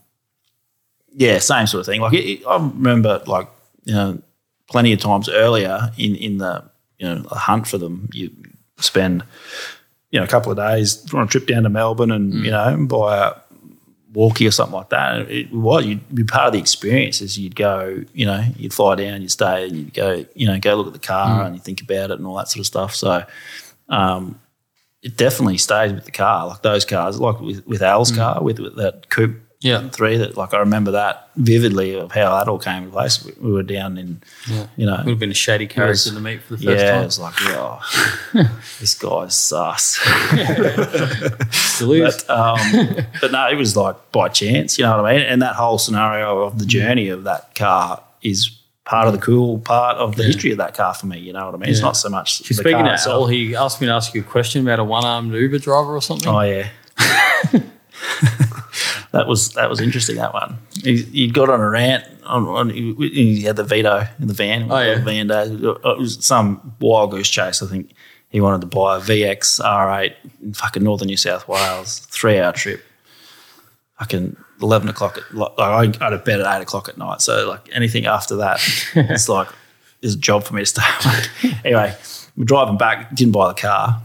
yeah, same sort of thing. Like it, it- I remember, like you know, plenty of times earlier in in the you know a hunt for them, you spend you know a couple of days on a trip down to Melbourne and mm. you know buy a walkie or something like that. And it, what you'd be part of the experience is you'd go, you know, you'd fly down, you'd stay, and you'd go, you know, go look at the car mm. and you think about it and all that sort of stuff. So. Um, it definitely stays with the car, like those cars, like with, with Al's mm. car, with, with that coupe Yeah. three. That like I remember that vividly of how that all came into place. We, we were down in, you know, it Would have been a shady character to meet for the first yeah, it time. was like, oh, <laughs> this guy's sus. But um, but no, it was like by chance, you know what I mean. And that whole scenario of the journey of that car is part of the cool part of the history of that car for me. You know what I mean? It's not so much. the Speaking car of. Al, he asked me to ask you a question about a one-armed Uber driver or something. Oh yeah. <laughs> that was that was interesting. That one. He, he got on a rant. On, on, he, he had the veto in the van. Oh, yeah. Van days. Uh, it was some wild goose chase. I think he wanted to buy a VX R8 in fucking northern New South Wales. Three hour trip. Fucking eleven o'clock. At, like I go to bed at eight o'clock at night. So like anything after that, it's <laughs> like is a job for me to stay awake. <laughs> anyway, we're driving back. Didn't buy the car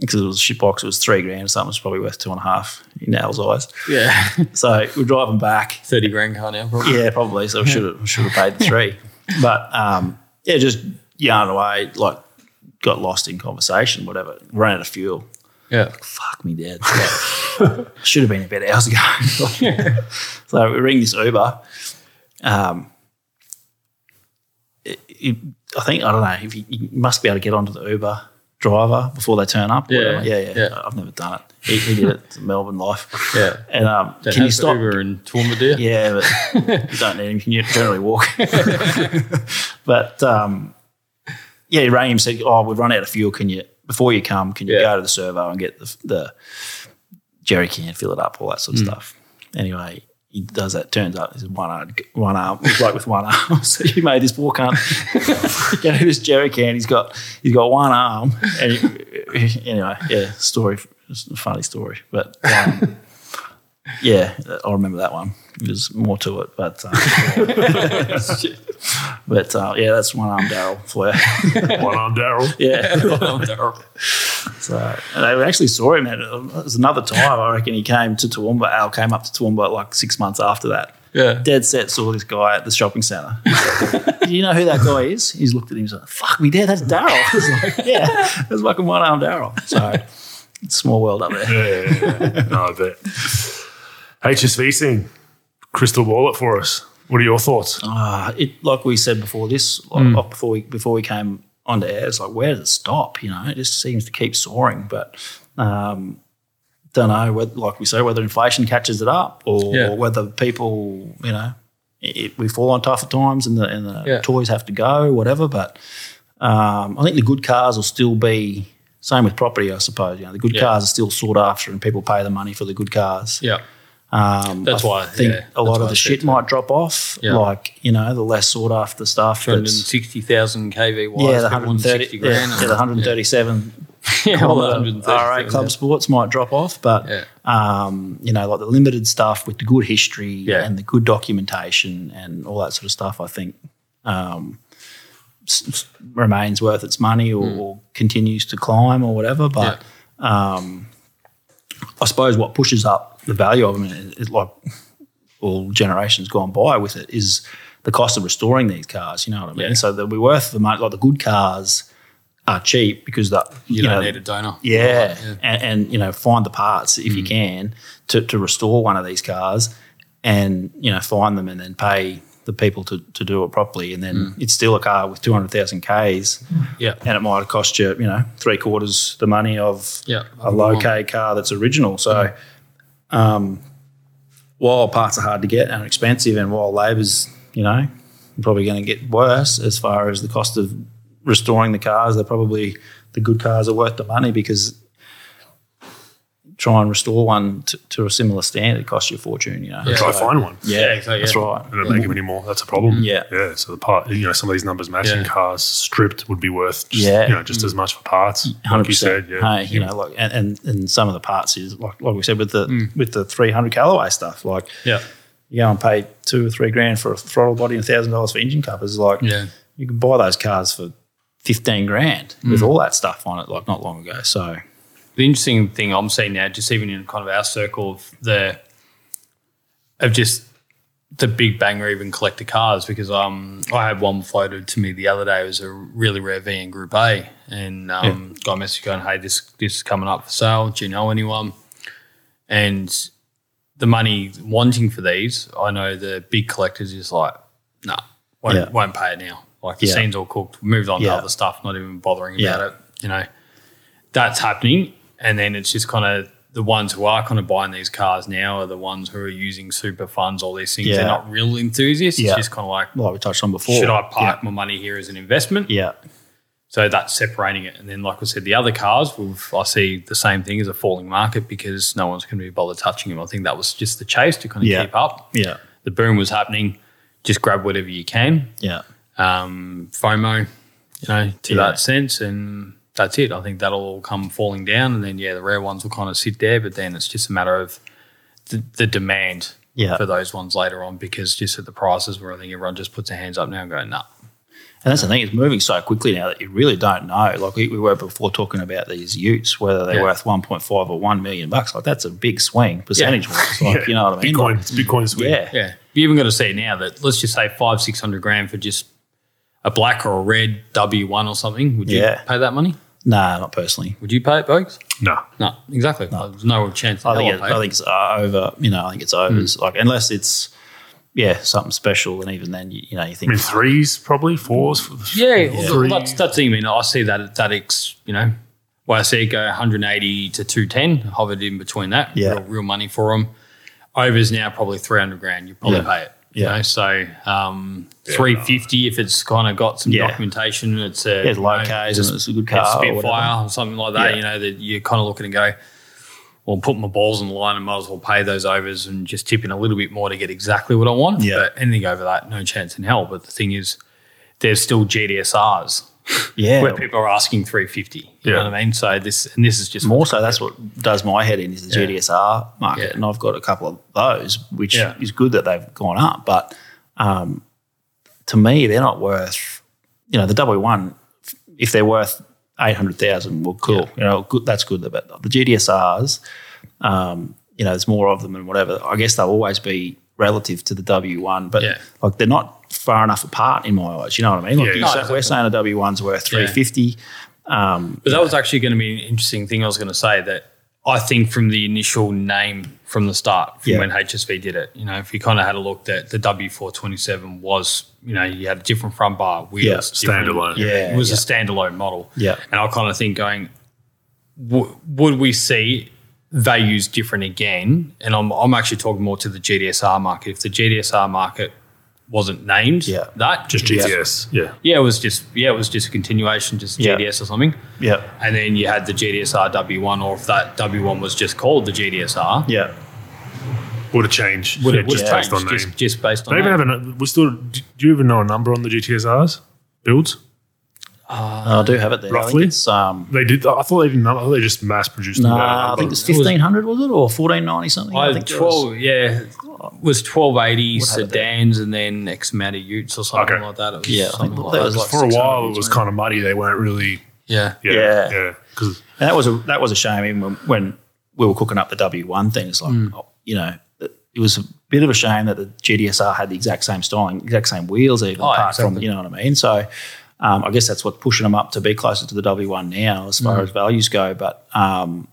because it was a shit box. It was three grand or something. It's probably worth two and a half in Al's eyes. Yeah. <laughs> So we're driving back. 30 grand car now, probably. Yeah, probably. So we should have should have paid the three. <laughs> But um, yeah, just yarn away. Like got lost in conversation. Whatever. Ran out of fuel. Yeah. Fuck me, dad. <laughs> should have been bed hours ago. so we ring this Uber. Um, it, it, I think I don't know if you, you must be able to get onto the Uber driver before they turn up. or Yeah, whatever. yeah, yeah, yeah. I've never done it. He, he did it to Melbourne life. Yeah. <laughs> And um, Don't can you stop? Uber in Toowoomba, do? Yeah, but <laughs> you don't need him. You can generally walk. <laughs> but um, yeah, he rang him said, "Oh, we've run out of fuel. Can you before you come? Can you Yeah. go to the servo and get the, the jerry can, fill it up, all that sort of stuff?" Anyway, he does that. Turns out he's one arm, one arm, like with one arm. <laughs> so he made this poor cunt <laughs> get out of his jerry can. He's got he's got one arm. And he- <laughs> anyway, yeah, story, funny story, but. Um, yeah, I remember that one. There's more to it, but uh, <laughs> but uh, yeah, that's one arm Daryl for you. <laughs> One arm Daryl. Yeah, <laughs> so and I actually saw him. At, it was another time. I reckon he came to Toowoomba. Al came up to Toowoomba like six months after that. Yeah. Dead set saw this guy at the shopping centre. Do you know who that guy is? He's looked at him. He's like, "Fuck me, Dad, that's Daryl." Like, "Yeah, that's fucking one arm Daryl." So it's a small world up there. Yeah, yeah, yeah. no, I bet. HSV scene, crystal ball it for us. What are your thoughts? Uh, it like we said before this, like, like before we before we came onto air, it's like where does it stop? You know, it just seems to keep soaring. But um, don't know whether, like we say, whether inflation catches it up or Yeah. whether people, you know, it, we fall on tougher times and the and the Yeah. toys have to go, whatever. But um, I think the good cars will still be. Same with property, I suppose. You know, the good Yeah. cars are still sought after, and people pay the money for the good cars. Yeah. Um, That's why I why, think yeah, a lot of the shit might drop off. Yeah. Like you know, the less sought after stuff. that's- 260,000 kV wise. yeah, the 130, 60 yeah, the 137 <laughs> Yeah, well, the kilometre 137, RA club sports might drop off, but Yeah. um, you know, like the limited stuff with the good history Yeah. and the good documentation and all that sort of stuff, I think um, s- remains worth its money or, Hmm. or continues to climb or whatever. But um, I suppose what pushes up the value of them is, like all generations gone by with it is the cost of restoring these cars. You know what I mean? Yeah. So they'll be worth the money. Like the good cars are cheap because the You, know, don't need a donor. yeah, Yeah. And, and you know find the parts if you mm. can to, to restore one of these cars, and you know find them and then pay the people to, to do it properly, and then mm. it's still a car with two hundred thousand k's, Yeah. and it might cost you you know three quarters the money of Yeah. a low K car that's original. So, mm. Um, while parts are hard to get and expensive, and while labour's you know probably going to get worse as far as the cost of restoring the cars, they're probably the good cars are worth the money because try and restore one to, to a similar standard it costs you a fortune. You know, Yeah. Try find one. Yeah, exactly. that's yeah. right. They don't make them anymore. That's a problem. Yeah. yeah. So the part, you know, some of these numbers matching Yeah. cars stripped would be worth, just, Yeah. you know, just as much for parts. Hundred Like you said, percent. yeah. Hey, you know, like and, and and some of the parts is like like we said with the Mm. with the three hundred Callaway stuff. Like Yeah. you go and pay two or three grand for a throttle body and thousand dollars for engine covers. Like Yeah. you can buy those cars for fifteen grand Mm. with all that stuff on it. Like not long ago. So the interesting thing I'm seeing now, just even in kind of our circle of the of just the big banger even collector cars, because um I had one floated to me the other day. It was a really rare V in Group A, and um got a message going, "Hey, this this is coming up for sale. Do you know anyone?" And the money wanting for these, I know the big collectors is like, "Nah, won't Yeah. won't pay it now." Like the Yeah. scene's all cooked, moved on Yeah. to other stuff, not even bothering Yeah. about it. You know, that's happening. And then it's just kind of the ones who are kind of buying these cars now are the ones who are using super funds, all these things. Yeah. They're not real enthusiasts. Yeah. It's just kind of like, like we touched on before. should I park my money here as an investment? Yeah. So that's separating it. And then, like I said, the other cars, I see the same thing as a falling market because no one's going to be bothered touching them. I think that was just the chase to kind of Yeah. keep up. Yeah. The boom was happening. Just grab whatever you can. Yeah. Um, FOMO, you know, to Yeah. that sense. And that's it. I think that'll all come falling down. And then, yeah, the rare ones will kind of sit there. But then it's just a matter of the, the demand Yeah. for those ones later on because just at the prices where I think everyone just puts their hands up now and go, nah. And that's the thing; it's moving so quickly now that you really don't know. Like we, we were before talking about these Utes, whether they're Yeah. worth one point five or one million bucks. Like that's a big swing percentage wise. <laughs> Like Yeah. you know what I mean? Bitcoin, Like, it's Bitcoin swing. yeah, Yeah. You even got to see now that let's just say five, six hundred grand for just a black or a red W1 or something. Would you Yeah. pay that money? Nah, not personally. Would you pay it, Bogues? No. No, exactly. There's no chance. I think it, I'd pay I think it's uh, over. You know, I think it's over. Hmm. Like unless it's yeah, something special. And even then, you, you know, you I think mean, threes probably fours. For the, Yeah, well, Three. that's that's the thing. I mean, I see that that ex, you know, well, I see it go 180 to 210, hovered in between that. Yeah. real, real money for them. Overs now probably 300 grand. You probably Yeah. pay it. You Yeah. know, so um, 350 if it's kind of got some Yeah. documentation. It's a Yeah, it's low you know, Ks it's and it's a good car or Spitfire whatever. or something like that. You know, that you're kind of looking and go, well, put my balls on the line and might as well pay those overs and just tip in a little bit more to get exactly what I want. Yeah. But anything over that, no chance in hell. But the thing is, there's still GTSRs yeah, where people are asking 350. You Yeah. know what I mean? So this and this is just more so that's what does my head in is the Yeah. GTSR market, Yeah. and I've got a couple of those, which is good that they've gone up. But um, to me, they're not worth. You know, the W one, if they're worth eight hundred thousand, well, cool. You know, good. That's good. But the GTSRs, um, you know, there's more of them and whatever. I guess they'll always be relative to the W one, but Yeah. like they're not far enough apart in my eyes. You know what I mean? Like Yeah, no, say- exactly. we're saying a W one's worth three fifty. Um, but that was actually going to be an interesting thing I was going to say that I think from the initial name from the start, from Yeah. when HSV did it, you know, if you kind of had a look that the W427 was, you know, you had a different front bar, wheels, Yeah, different- standalone. Yeah, it was yeah. a standalone model. Yeah. And I kind of think going, w- would we see values different again? And I'm, I'm actually talking more to the GTSR market. If the GTSR market wasn't named Yeah. that, just it was- GTS. Yeah. yeah, it was just yeah, it was just a continuation, just Yeah. GTS or something. Yeah, And then you had the GTSR W1, or if that W1 was just called the GTSR, yeah. Would have changed. would yeah, it would just have based on changed name. just, just based on they even that. have a. We still. Do you even know a number on the GTSRs builds? I do have it there. I Roughly? think it's um, They did. I thought they didn't. I thought they just mass produced. no, them at a I number. think it's fifteen hundred was it or fourteen ninety something? I, I think it was. 12, yeah, it was 1280 What happened there? sedans and then X amount of utes or something Okay. like that. It was Yeah, I something think like that that. was like for a while it was something. kind of muddy. They weren't really. yeah. Yeah. Yeah. Yeah. Because And that was a that was a shame. Even when, when we were cooking up the W one thing, it's like Hmm. oh, you know it was a bit of a shame that the GTSR had the exact same styling, exact same wheels, even Oh, apart from you know what I mean. So um, I guess that's what's pushing them up to be closer to the W one now as far Hmm. as values go. But um,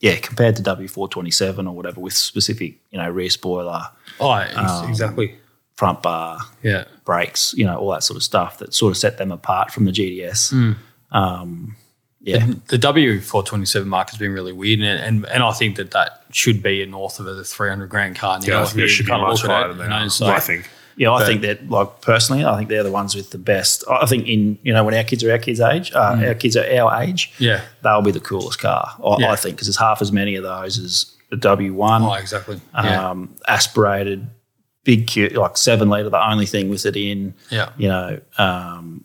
yeah, compared to W four twenty seven or whatever with specific you know rear spoiler, Oh, Um, exactly. front bar, Yeah. brakes, you know, all that sort of stuff that sort of set them apart from the GTS. Hmm. Um, yeah, The W427 market has been really weird, and, and and I think that that should be a north of a 300 grand car now. yeah, I if think it should be kind of much look at higher it, than you know, that. so- I think. Yeah, I But- think that, like personally, I think they're the ones with the best. I think in you know when our kids are our kids' age, uh, our kids are our age, Mm. Yeah. they'll be the coolest car. I, Yeah. I think because there's half as many of those as the W one, Oh, exactly. Yeah. um, aspirated, big, cute, like seven liter, the only thing with it in. yeah. You know, um,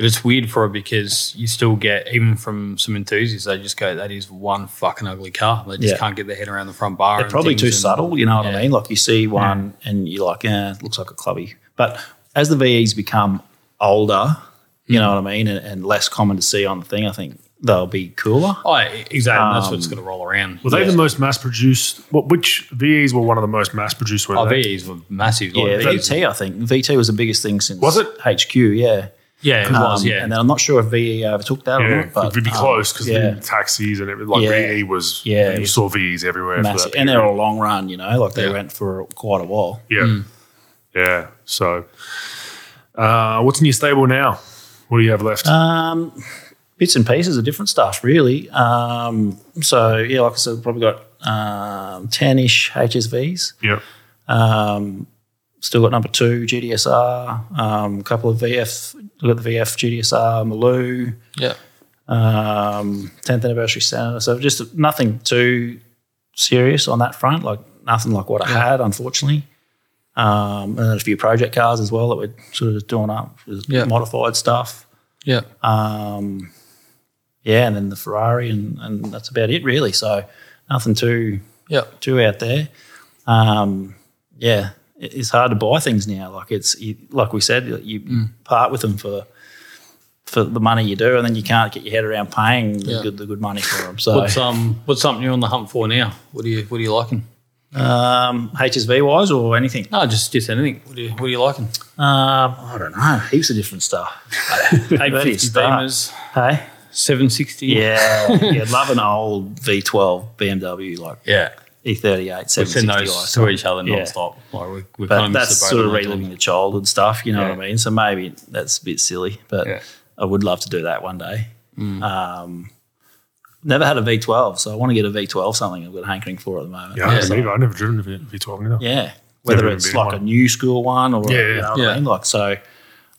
But it's weird for it because you still get, even from some enthusiasts, they just go, that is one fucking ugly car. They just Yeah. can't get their head around the front bar. They're and probably too and- subtle, you know what Yeah. I mean? Like you see one and you're like, eh, it looks like a clubby. But as the VEs become older, you Hmm. know what I mean, and, and less common to see on the thing, I think they'll be cooler. Oh, exactly. That's what's Um, going to roll around. Were they Yeah. the most mass produced? What? Which VEs were one of the most mass produced? Were Oh, they? VEs were massive. Yeah, Like, VEs VT, I think. VT was the biggest thing since Was it? HQ, yeah. Yeah, it was. Um, Yeah. And then I'm not sure if VE overtook that or Yeah, not, but it'd be um, close because yeah. taxis and everything. Like Yeah. VE was. Yeah, you it saw VEs everywhere. For massive. that And they're a long run, you know, like they Yeah. went for quite a while. Yeah. Yeah. So, uh, what's in your stable now? What do you have left? Um, bits and pieces of different stuff, really. Um, so yeah, like I said, probably got um, ten-ish HSVs. yeah. Um, still got number two GTSR. Um, a couple of VF. We've got the VF GTSR Maloo. yeah. Um, 10th anniversary Senator. So just nothing too serious on that front. Like nothing like what I had, unfortunately. Um, and then a few project cars as well that we're sort of doing up, Yeah. modified stuff. Yeah. Um, yeah, and then the Ferrari, and, and that's about it really. So nothing too Yeah. too out there. Um, yeah, it's hard to buy things now. Like it's you, like we said, you Mm. part with them for for the money you do, and then you can't get your head around paying the, Yeah. good, the good money for them. So What's um what's something you're on the hunt for now? What do you what are you liking? um, HSV wise or anything, No, just just anything. What are you what are you liking? um, I don't know, heaps of different stuff. <laughs> Do 850? Beamers, Hey, 760. yeah, yeah, <laughs> love an old V12 BMW like Yeah. E38, We send 760 those ISO. to each other Yeah. non-stop. Like we, we But kind that's the boat sort of reliving topic. the childhood stuff, you know Yeah. what I mean? So maybe that's a bit silly, but Yeah. I would love to do that one day. Mm. Um, never had a V12, so I want to get a V12 something I've got a hankering for at the moment. Yeah, I haven't So- either. I've never driven a V- V12 either. yeah. Whether Never it's like one. a new school one or, Yeah, you yeah. know what Yeah. I mean? Like, so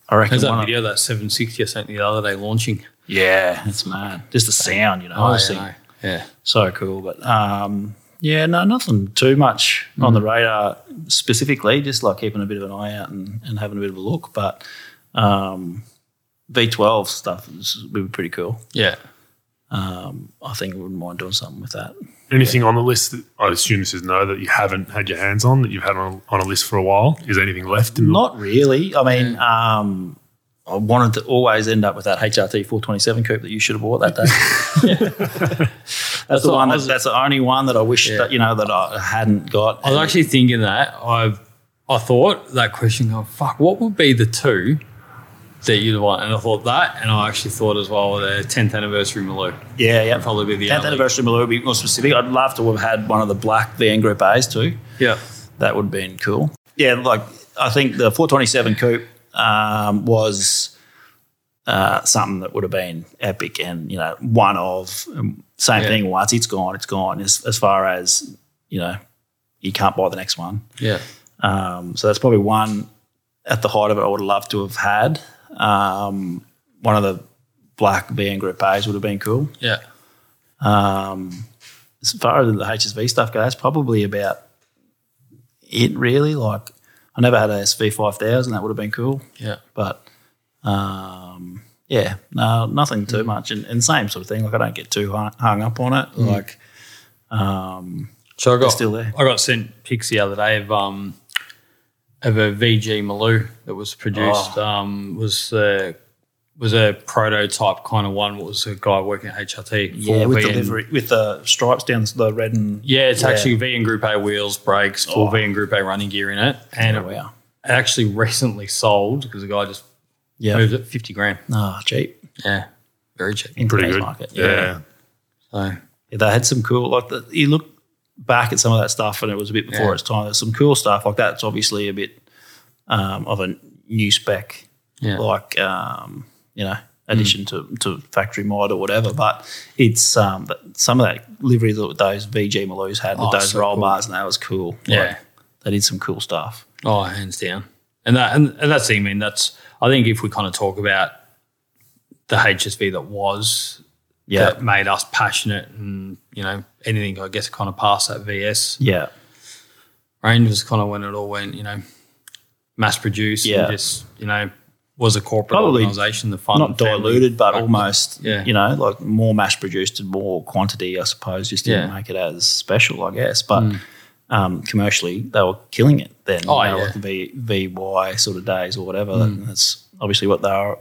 I reckon There's that one video of that 760 I sent the other day launching. Yeah, it's mad. Just the sound, you know. Oh, I yeah, no. yeah. so cool. But um, yeah, no, nothing too much on Mm. the radar specifically. Just like keeping a bit of an eye out and, and having a bit of a look. But um, V12 stuff is, would be pretty cool. Yeah. Um, I think I wouldn't mind doing something with that. Anything on the list that I assume this is no that you haven't had your hands on that you've had on, on a list for a while? Is there anything left in the Not really. I mean, um, I wanted to always end up with that HRT 427 coupe that you should have bought that day. <laughs> <laughs> that's, the one. That, was- that's the only one that I wish Yeah. that you know that I hadn't got. I was actually thinking that. I I thought that question, oh, fuck, what would be the two that you'd want? And I thought that, and I actually thought as well the 10th anniversary Maloo. Yeah, yeah. probably be the 10th only- anniversary Maloo would be more specific. I'd love to have had one of the black VN Group A's too. Yeah. That would have been cool. Yeah, like I think the 427 coupe um, was uh, something that would have been epic and, you know, one of. um, Same Yeah. thing, once it's gone, it's gone. As, as far as, you know, you can't buy the next one. Yeah. Um, so that's probably one at the height of it I would have loved to have had. Um, one of the black VN Group A's would have been cool. Yeah. Um, as far as the HSV stuff goes, that's probably about it, really. Like, I never had a SV 5000, that would have been cool. Yeah. But, um, yeah, no, nothing too much. And, and same sort of thing. Like, I don't get too hung, up on it. Like, um, So I got still there. I got sent pics the other day of um of a VG Maloo that was produced. Oh. Um, was uh, was a prototype kind of one. What was a guy working at HRT? yeah, with the VN. livery, with the stripes down the red and. Yeah, it's Yeah. actually VN Group A wheels, brakes, full Oh. VN Group A running gear in it, and Oh, it actually <laughs> recently sold because the guy just Yeah. moved it fifty grand. Oh, cheap. Yeah, very cheap. In pretty today's good? market. yeah. So Yeah, they had some cool like the, you look back at some of that stuff and it was a bit before Yeah. its time. There's some cool stuff like that's obviously a bit um, of a new spec, yeah, like um, you know, addition to, to factory mod or whatever. But it's um, but some of that livery that those VG Maloos had with Oh, those so roll cool. bars and that was cool. Yeah. Like, they did some cool stuff. Oh, hands down. And that and, and that's the thing, I mean, that's I think if we kind of talk about the HSV that was Yeah, that made us passionate and, you know, anything I guess kind of past that VS yeah, range was kind of when it all went, you know, mass produced Yeah. and just, you know, was a corporate Probably organisation, the fun not diluted, but like, almost Yeah. you know like more mass produced and more quantity, I suppose, just didn't Yeah. Mm. make it as special, I guess. But um, commercially, they were killing it then. Oh, you know, yeah. like v, VY sort of days or whatever. Mm. That's obviously what they are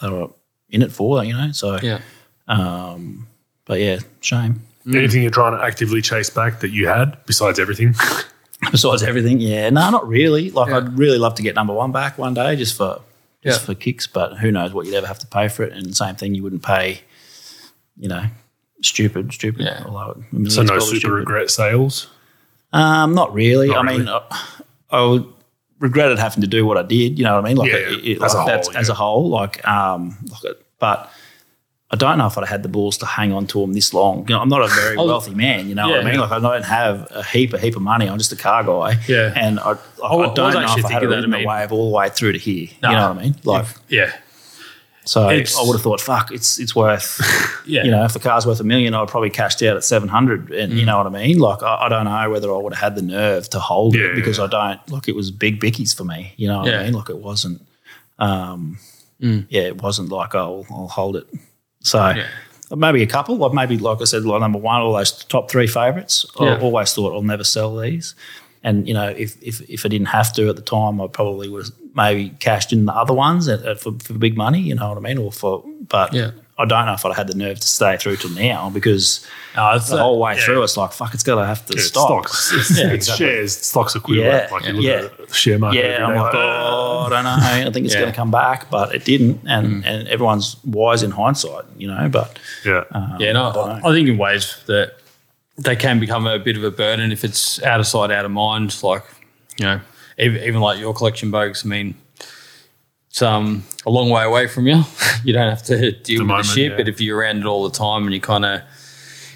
they were in it for, you know. So, Yeah. um, but yeah, shame. Anything you're trying to actively chase back that you had besides everything? <laughs> Besides everything, yeah, no, not really. Like Yeah. I'd really love to get number one back one day, just for just Yeah. for kicks. But who knows what you'd ever have to pay for it? And same thing, you wouldn't pay, you know, stupid, stupid. Yeah. Although it- millions so no probably super should, but- regret sales. Um, not really. Not I mean. I, I would regretted having to do what I did. You know what I mean? Like, Yeah, it, it- as a like that's whole, as a whole. Like, um, like it- but I don't know if I'd have had the balls to hang on to them this long. You know, I'm not a very <laughs> wealthy man. You know what I Yeah. mean? Like, I don't have a heap, a heap of money. I'm just a car guy. Yeah. and I, I, I I don't know actually if I had thinking that, ridden I the wave all the way through to here. You know what I mean? Like, Yeah. So It's- I would have thought, fuck, it's it's worth. Yeah. <laughs> You know, if the car's worth a million, I'd probably cashed out at seven hundred, and Mm. you know what I mean. Like, I, I don't know whether I would have had the nerve to hold Yeah, it because yeah. I don't. Like, it was big bickies for me. You know what Yeah. I mean? Like, it wasn't. Um, Mm. yeah, it wasn't like oh, I'll hold it. So maybe a couple, like maybe like I said, like number one, all those top three favourites. I always thought I'll never sell these. And you know, if, if if I didn't have to at the time, I probably would have maybe cashed in the other ones at, at, for, for big money. You know what I mean? Or for, but Yeah. I don't know if I'd had the nerve to stay through till now because No, it's the whole way through, it's like fuck, it's gonna have to Yeah, stop. stocks. It's, <laughs> Yeah, it's exactly. shares, stocks equivalent. Yeah, like you look yeah. at the share market. Yeah, every I'm day, like, "Ah." oh, I don't know. I think it's Yeah. going to come back, but it didn't. And and everyone's wise in hindsight, you know. But yeah. um, Yeah, no, I. I think in ways that they can become a bit of a burden if it's out of sight, out of mind. Like you know, even, even like your collection bugs. I mean, it's um a long way away from you. <laughs> you don't have to deal with moment, the shit, yeah. but if you're around it all the time and you're kind of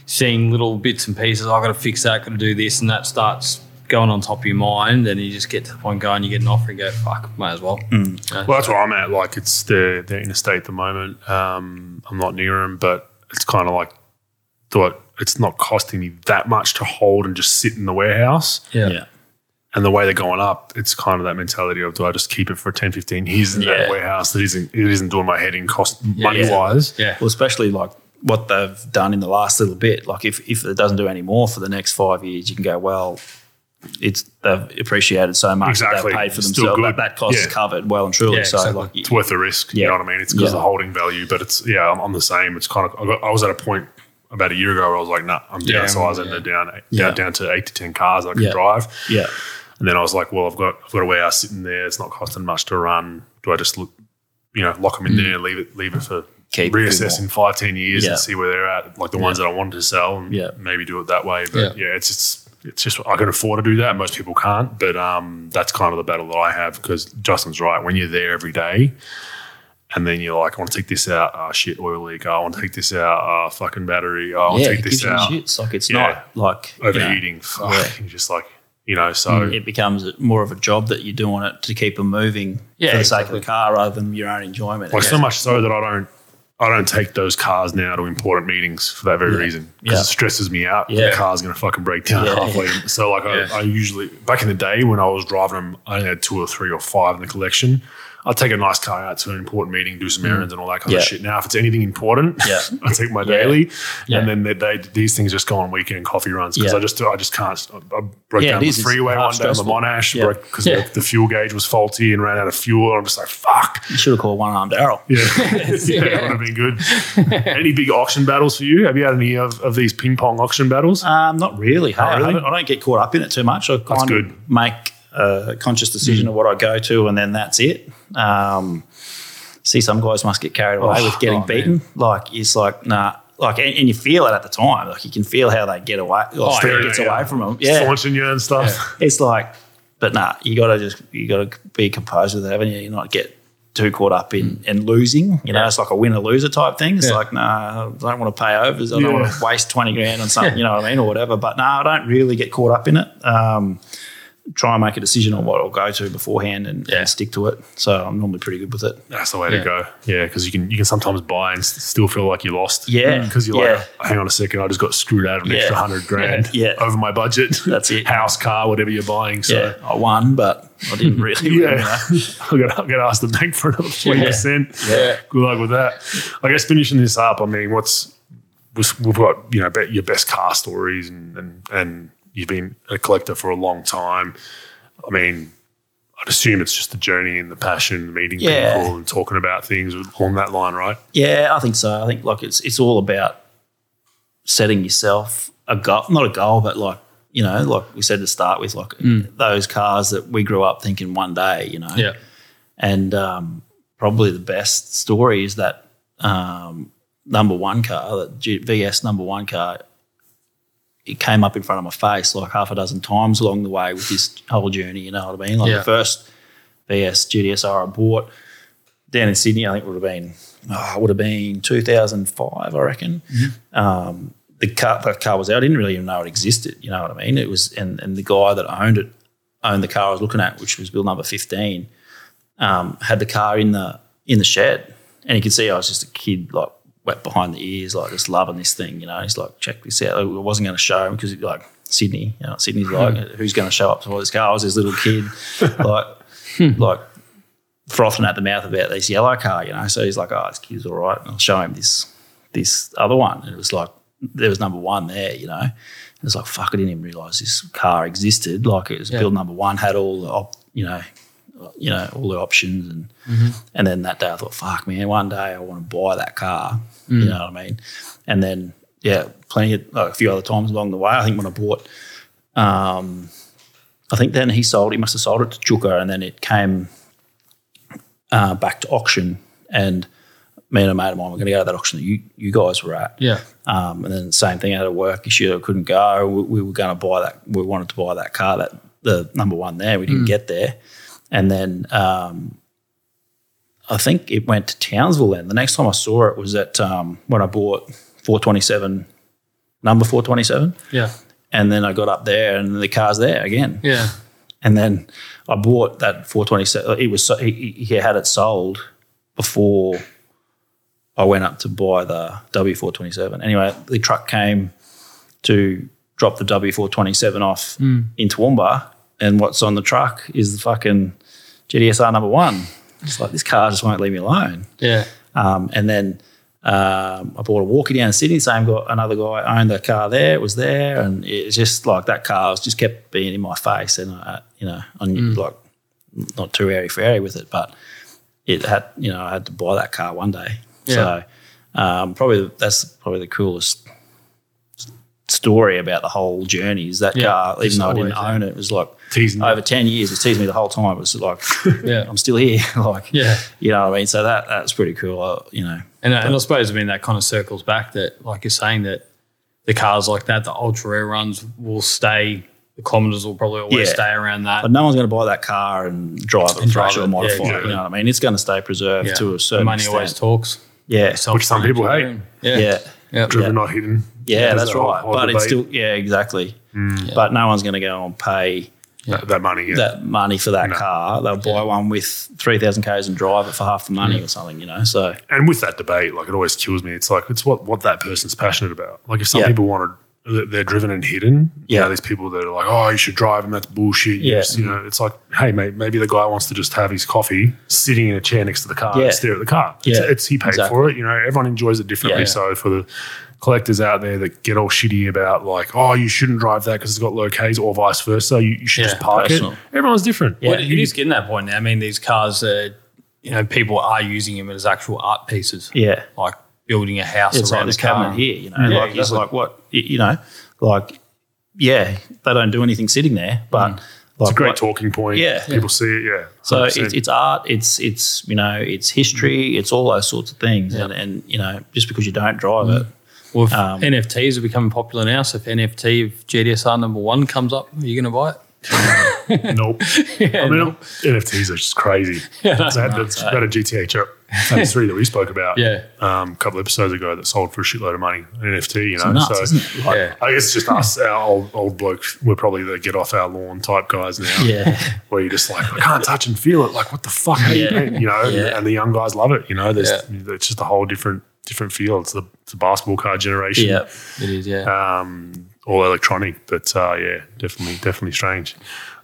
seeing little bits and pieces, I've got to fix that, got to do this, and that starts going on top of your mind, and you just get to the point going, you get an offer and go, fuck, might as well. You know, Well, that's where I'm at. Like, it's they're, they're in a state at the moment. Um, I'm not near them, but it's kind of like, thought it's not costing me that much to hold and just sit in the warehouse. yeah. Yeah. And the way they're going up, it's kind of that mentality of do I just keep it for 10, 15 years in Yeah. that warehouse that isn't it isn't doing my head in cost money wise. Yeah. Well, especially like what they've done in the last little bit. Like if, if it doesn't do any more for the next five years, you can go, well, it's they've appreciated so much that they've paid for themselves. That, that cost is covered well and truly. Yeah, so exactly. like It's worth the risk. You know what I mean? It's because Yeah. of the holding value, but it's yeah, I'm, I'm the same. It's kind of I, got, I was at a point about a year ago where I was like, nah, I'm Yeah, downsizing yeah. to down, Yeah. down down to eight to ten cars I can Yeah. drive. yeah. And then I was like, well, I've got I've got a warehouse sitting there. It's not costing much to run. Do I just look, you know, lock them in there leave it leave it for Mm. Keep reassess more. in five ten years Yeah. and see where they're at? Like the ones that I wanted to sell, and Yeah. maybe do it that way. But Yeah. yeah, it's it's it's just I can afford to do that. Most people can't, but um, that's kind of the battle that I have because Justin's right. When you're there every day. And then you're like, I want to take this out. Oh shit, oil leak. Oh, I want to take this out. Oh, fucking battery. Oh, I want Yeah, to it take gives this you out. shits. Like it's Yeah. not like you know, Overheating. Fuck. Yeah. You're just like, you know, so mm. it becomes more of a job that you're doing it to keep them moving Yeah, for the sake exactly. of the car rather than your own enjoyment. Like so much so that I don't I don't take those cars now to important meetings for that very reason because Yeah. it stresses me out. Yeah. The car's going to fucking break down Yeah. halfway. <laughs> So like Yeah. I, I usually back in the day when I was driving them, I only had two or three or five in the collection. I'd take a nice car out to an important meeting, do some errands and all that kind Mm. Yeah. of shit. Now, if it's anything important, Yeah. <laughs> I take my daily, Yeah. and then they, they, these things just go on weekend coffee runs because. I just I just can't. I, I broke down the. Freeway one day on the. Monash because the, the fuel gauge was faulty and ran out of fuel. I'm just like fuck. you should have called one armed Daryl. Yeah, <laughs> <laughs> yeah, that would have been good. any big auction battles for you? Have you had any of, of these ping pong auction battles? Um, not really. Hey, Oh, really? I, I don't get caught up in it too much. I kind good. of make a conscious decision of what I go to, and then that's it. Um, see, some guys must get carried away Oh, with getting oh, beaten. Like it's like nah. Like and, and you feel it at the time. Like you can feel how they get away. Or Oh, yeah, gets yeah. away from them. Yeah, Launching you and stuff. it's like, but nah. You got to just you got to be composed with it, haven't you? You not get too caught up in in losing. You know, it's like a win winner loser type thing. It's Yeah. like, nah, I don't want to pay overs. I don't Yeah. want to waste twenty grand on <laughs> something. You know what I mean, or whatever. But no, I don't really get caught up in it. Um, try and make a decision on what I'll go to beforehand and, Yeah. and stick to it. So I'm normally pretty good with it. That's the way Yeah. to go. Yeah, because you can you can sometimes buy and still feel like you lost. Yeah. Mm. because you're Yeah. like, hang on a second, I just got screwed out of an Yeah. extra hundred grand. Yeah. over my budget. That's it. <laughs> House, car, whatever you're buying. So. yeah, I won, but I didn't <laughs> really. Yeah. I'll get, I'll get asked the bank for another forty percent. Yeah. good luck with that. I guess finishing this up. I mean, what's we've got you know your best car stories and and and you've been a collector for a long time. I mean, I'd assume it's just the journey and the passion, meeting Yeah. people and talking about things along that line, right? Yeah, I think so. I think like it's it's all about setting yourself a goal, not a goal, but like you know, like we said to start with, like those cars that we grew up thinking one day, you know, Yeah. and um, probably the best story is that um, number one car, that G- VS number one car. It came up in front of my face like half a dozen times along the way with this whole journey. You know what I mean? Like Yeah. the first VS GTSR I bought down in Sydney, I think would have been oh, it would have been 2005, I reckon. Um, the car the car was out. I didn't really even know it existed. You know what I mean? It was and and the guy that owned it owned the car I was looking at, which was bill number 15. Um, had the car in the in the shed, and you could see I was just a kid, like wet behind the ears, like just loving this thing. You know, he's like, check this out. I wasn't going to show him because like Sydney, you know, Sydney's hmm. like, who's going to show up to all this car? I was this little kid, <laughs> like hmm. like frothing at the mouth about this yellow car, you know. So he's like, oh, this kid's all right. And I'll show him this this other one. And it was like, there was number one there, you know. It was like, fuck, I didn't even realise this car existed. Like it was build number one, had all the, op, you know, you know, all the options. And mm-hmm. and then that day I thought, fuck, man, one day I want to buy that car. You know what I mean? And then, yeah, plenty of, a few other times along the way. I think when I bought, um, I think then he sold, he must have sold it to Chuka and then it came uh, back to auction, and me and a mate of mine were going to go to that auction that you, you guys were at. Yeah. Um, and then the same thing, I had a work issue, I couldn't go. We, we were going to buy that, we wanted to buy that car, that the number one there. We didn't get there. And then um, I think it went to Townsville then. The next time I saw it was at um, when I bought 427, number 427. Yeah. And then I got up there and the car's there again. Yeah. And then I bought that 427. It was so- he, he had it sold before I went up to buy the W427. Anyway, the truck came to drop the W427 off in Toowoomba, and what's on the truck is the fucking GTSR number one. It's like this car just won't leave me alone. Yeah. Um, and then um, I bought a walkie down in Sydney. Same got another guy owned the car there. It was there, and it's just like that car was just kept being in my face, and I, you know, I knew, like not too airy fairy with it, but it had, you know, I had to buy that car one day. Yeah. So um, probably that's probably the coolest story about the whole journey is that Yeah, car. Even just though I didn't own it, it was like Teasing you. over ten years. It teased me the whole time. It was like, <laughs> Yeah. I'm still here. <laughs> like, Yeah. you know what I mean. So that that's pretty cool. Uh, you know, And, and I suppose, I mean, that kind of circles back that, like you're saying, that the cars like that, the ultra rare runs will stay, the kilometers will probably always Yeah. stay around that. But no one's going to buy that car and drive it, And thrash drive it, or it, yeah, modify it. You know what I mean? It's going to stay preserved Yeah. to a The certain money extent. always talks. yeah, Which some people hate. Yeah. Yeah, Yeah. Driven, not hidden. yeah. That's that right. whole but it's still yeah, exactly. Mm. But no one's going to go and pay that, that money. Yeah. that money for that No. car. They'll buy one with three thousand k's and drive it for half the money or something. You know, so and with that debate, like it always kills me. It's like it's what what that person's passionate about. Like if some Yeah. people wanted, they're- they're driven and hidden. You Yeah. know, these people that are like, oh, you should drive, and that's bullshit. You Yeah. just- you know, it's like, hey, mate, maybe the guy wants to just have his coffee sitting in a chair next to the car Yeah. and stare at the car. It's, Yeah. it's he paid Exactly. for it. You know, everyone enjoys it differently. Yeah. So for the collectors out there that get all shitty about like, oh, you shouldn't drive that because it's got low Ks, or vice versa. You, you should Yeah, just park personal. it. Everyone's different. Yeah, Well, Like, it is getting that point now. I mean, these cars, are, you know, people are using them as actual art pieces. yeah, Like building a house it's around like this the cabinet here. You know, Yeah, like it's like what you know, like yeah, they don't do anything sitting there, but mm. like It's a great what- talking point. Yeah. people see it. Yeah, So 100%. it's, it's art, it's it's you know, it's history, mm. it's all those sorts of things, and and you know, just because you don't drive mm. it, Well, if Um, NFTs are becoming popular now, so if NFT of GTSR number one comes up, are you going to buy it? <laughs> Nope. <laughs> I mean, NFTs are just crazy. That's that, that's about a GTHO. Phase three that we spoke about Yeah. um, a couple episodes ago that sold for a shitload of money. An NFT, you know. nuts, so isn't it? Like, Yeah. I guess it's just us, our old, old blokes. We're probably the get off our lawn type guys now. yeah, <laughs> Where you're just like, I can't touch and feel it. Like, what the fuck? How do you Yeah. paint? You know, and- Yeah. and the young guys love it. You know, there's Yeah. it's just a whole different different feel. It's the, it's the basketball card generation. yeah. It is, yeah. Um, all electronic, but uh, yeah, definitely, definitely strange.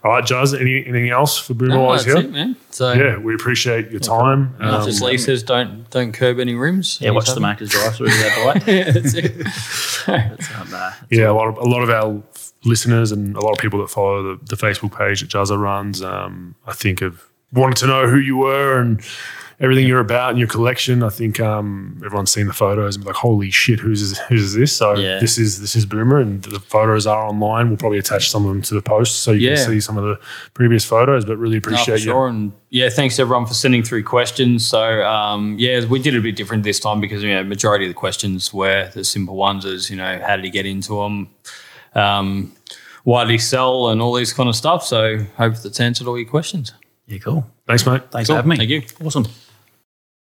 All right, Jazz, any, anything else for Boomer No, Wise here? it, man. So, Yeah, we appreciate your time. Um, just Lee says, don't don't curb any rims. Yeah, watch the Anytime. Macca's drive through that bite. Yeah, that's it. Um, nah, <laughs> yeah, a lot of a lot of our listeners and a lot of people that follow the, the Facebook page that Jazza runs, um, I think have wanted to know who you were and everything you're about and your collection. I think um, everyone's seen the photos and be like, "Holy shit, who's who's this?" So Yeah. this is this is Boomer, and the photos are online. We'll probably attach some of them to the post so you Yeah. can see some of the previous photos. But really No, appreciate you. sure. And yeah, thanks everyone for sending through questions. So um, yeah, we did it a bit different this time because you know majority of the questions were the simple ones, as you know, how did he get into them, um, why did he sell, and all these kind of stuff. So hope that's answered all your questions. yeah, cool. Thanks, mate. Thanks Cool. for having me. Thank you. Awesome.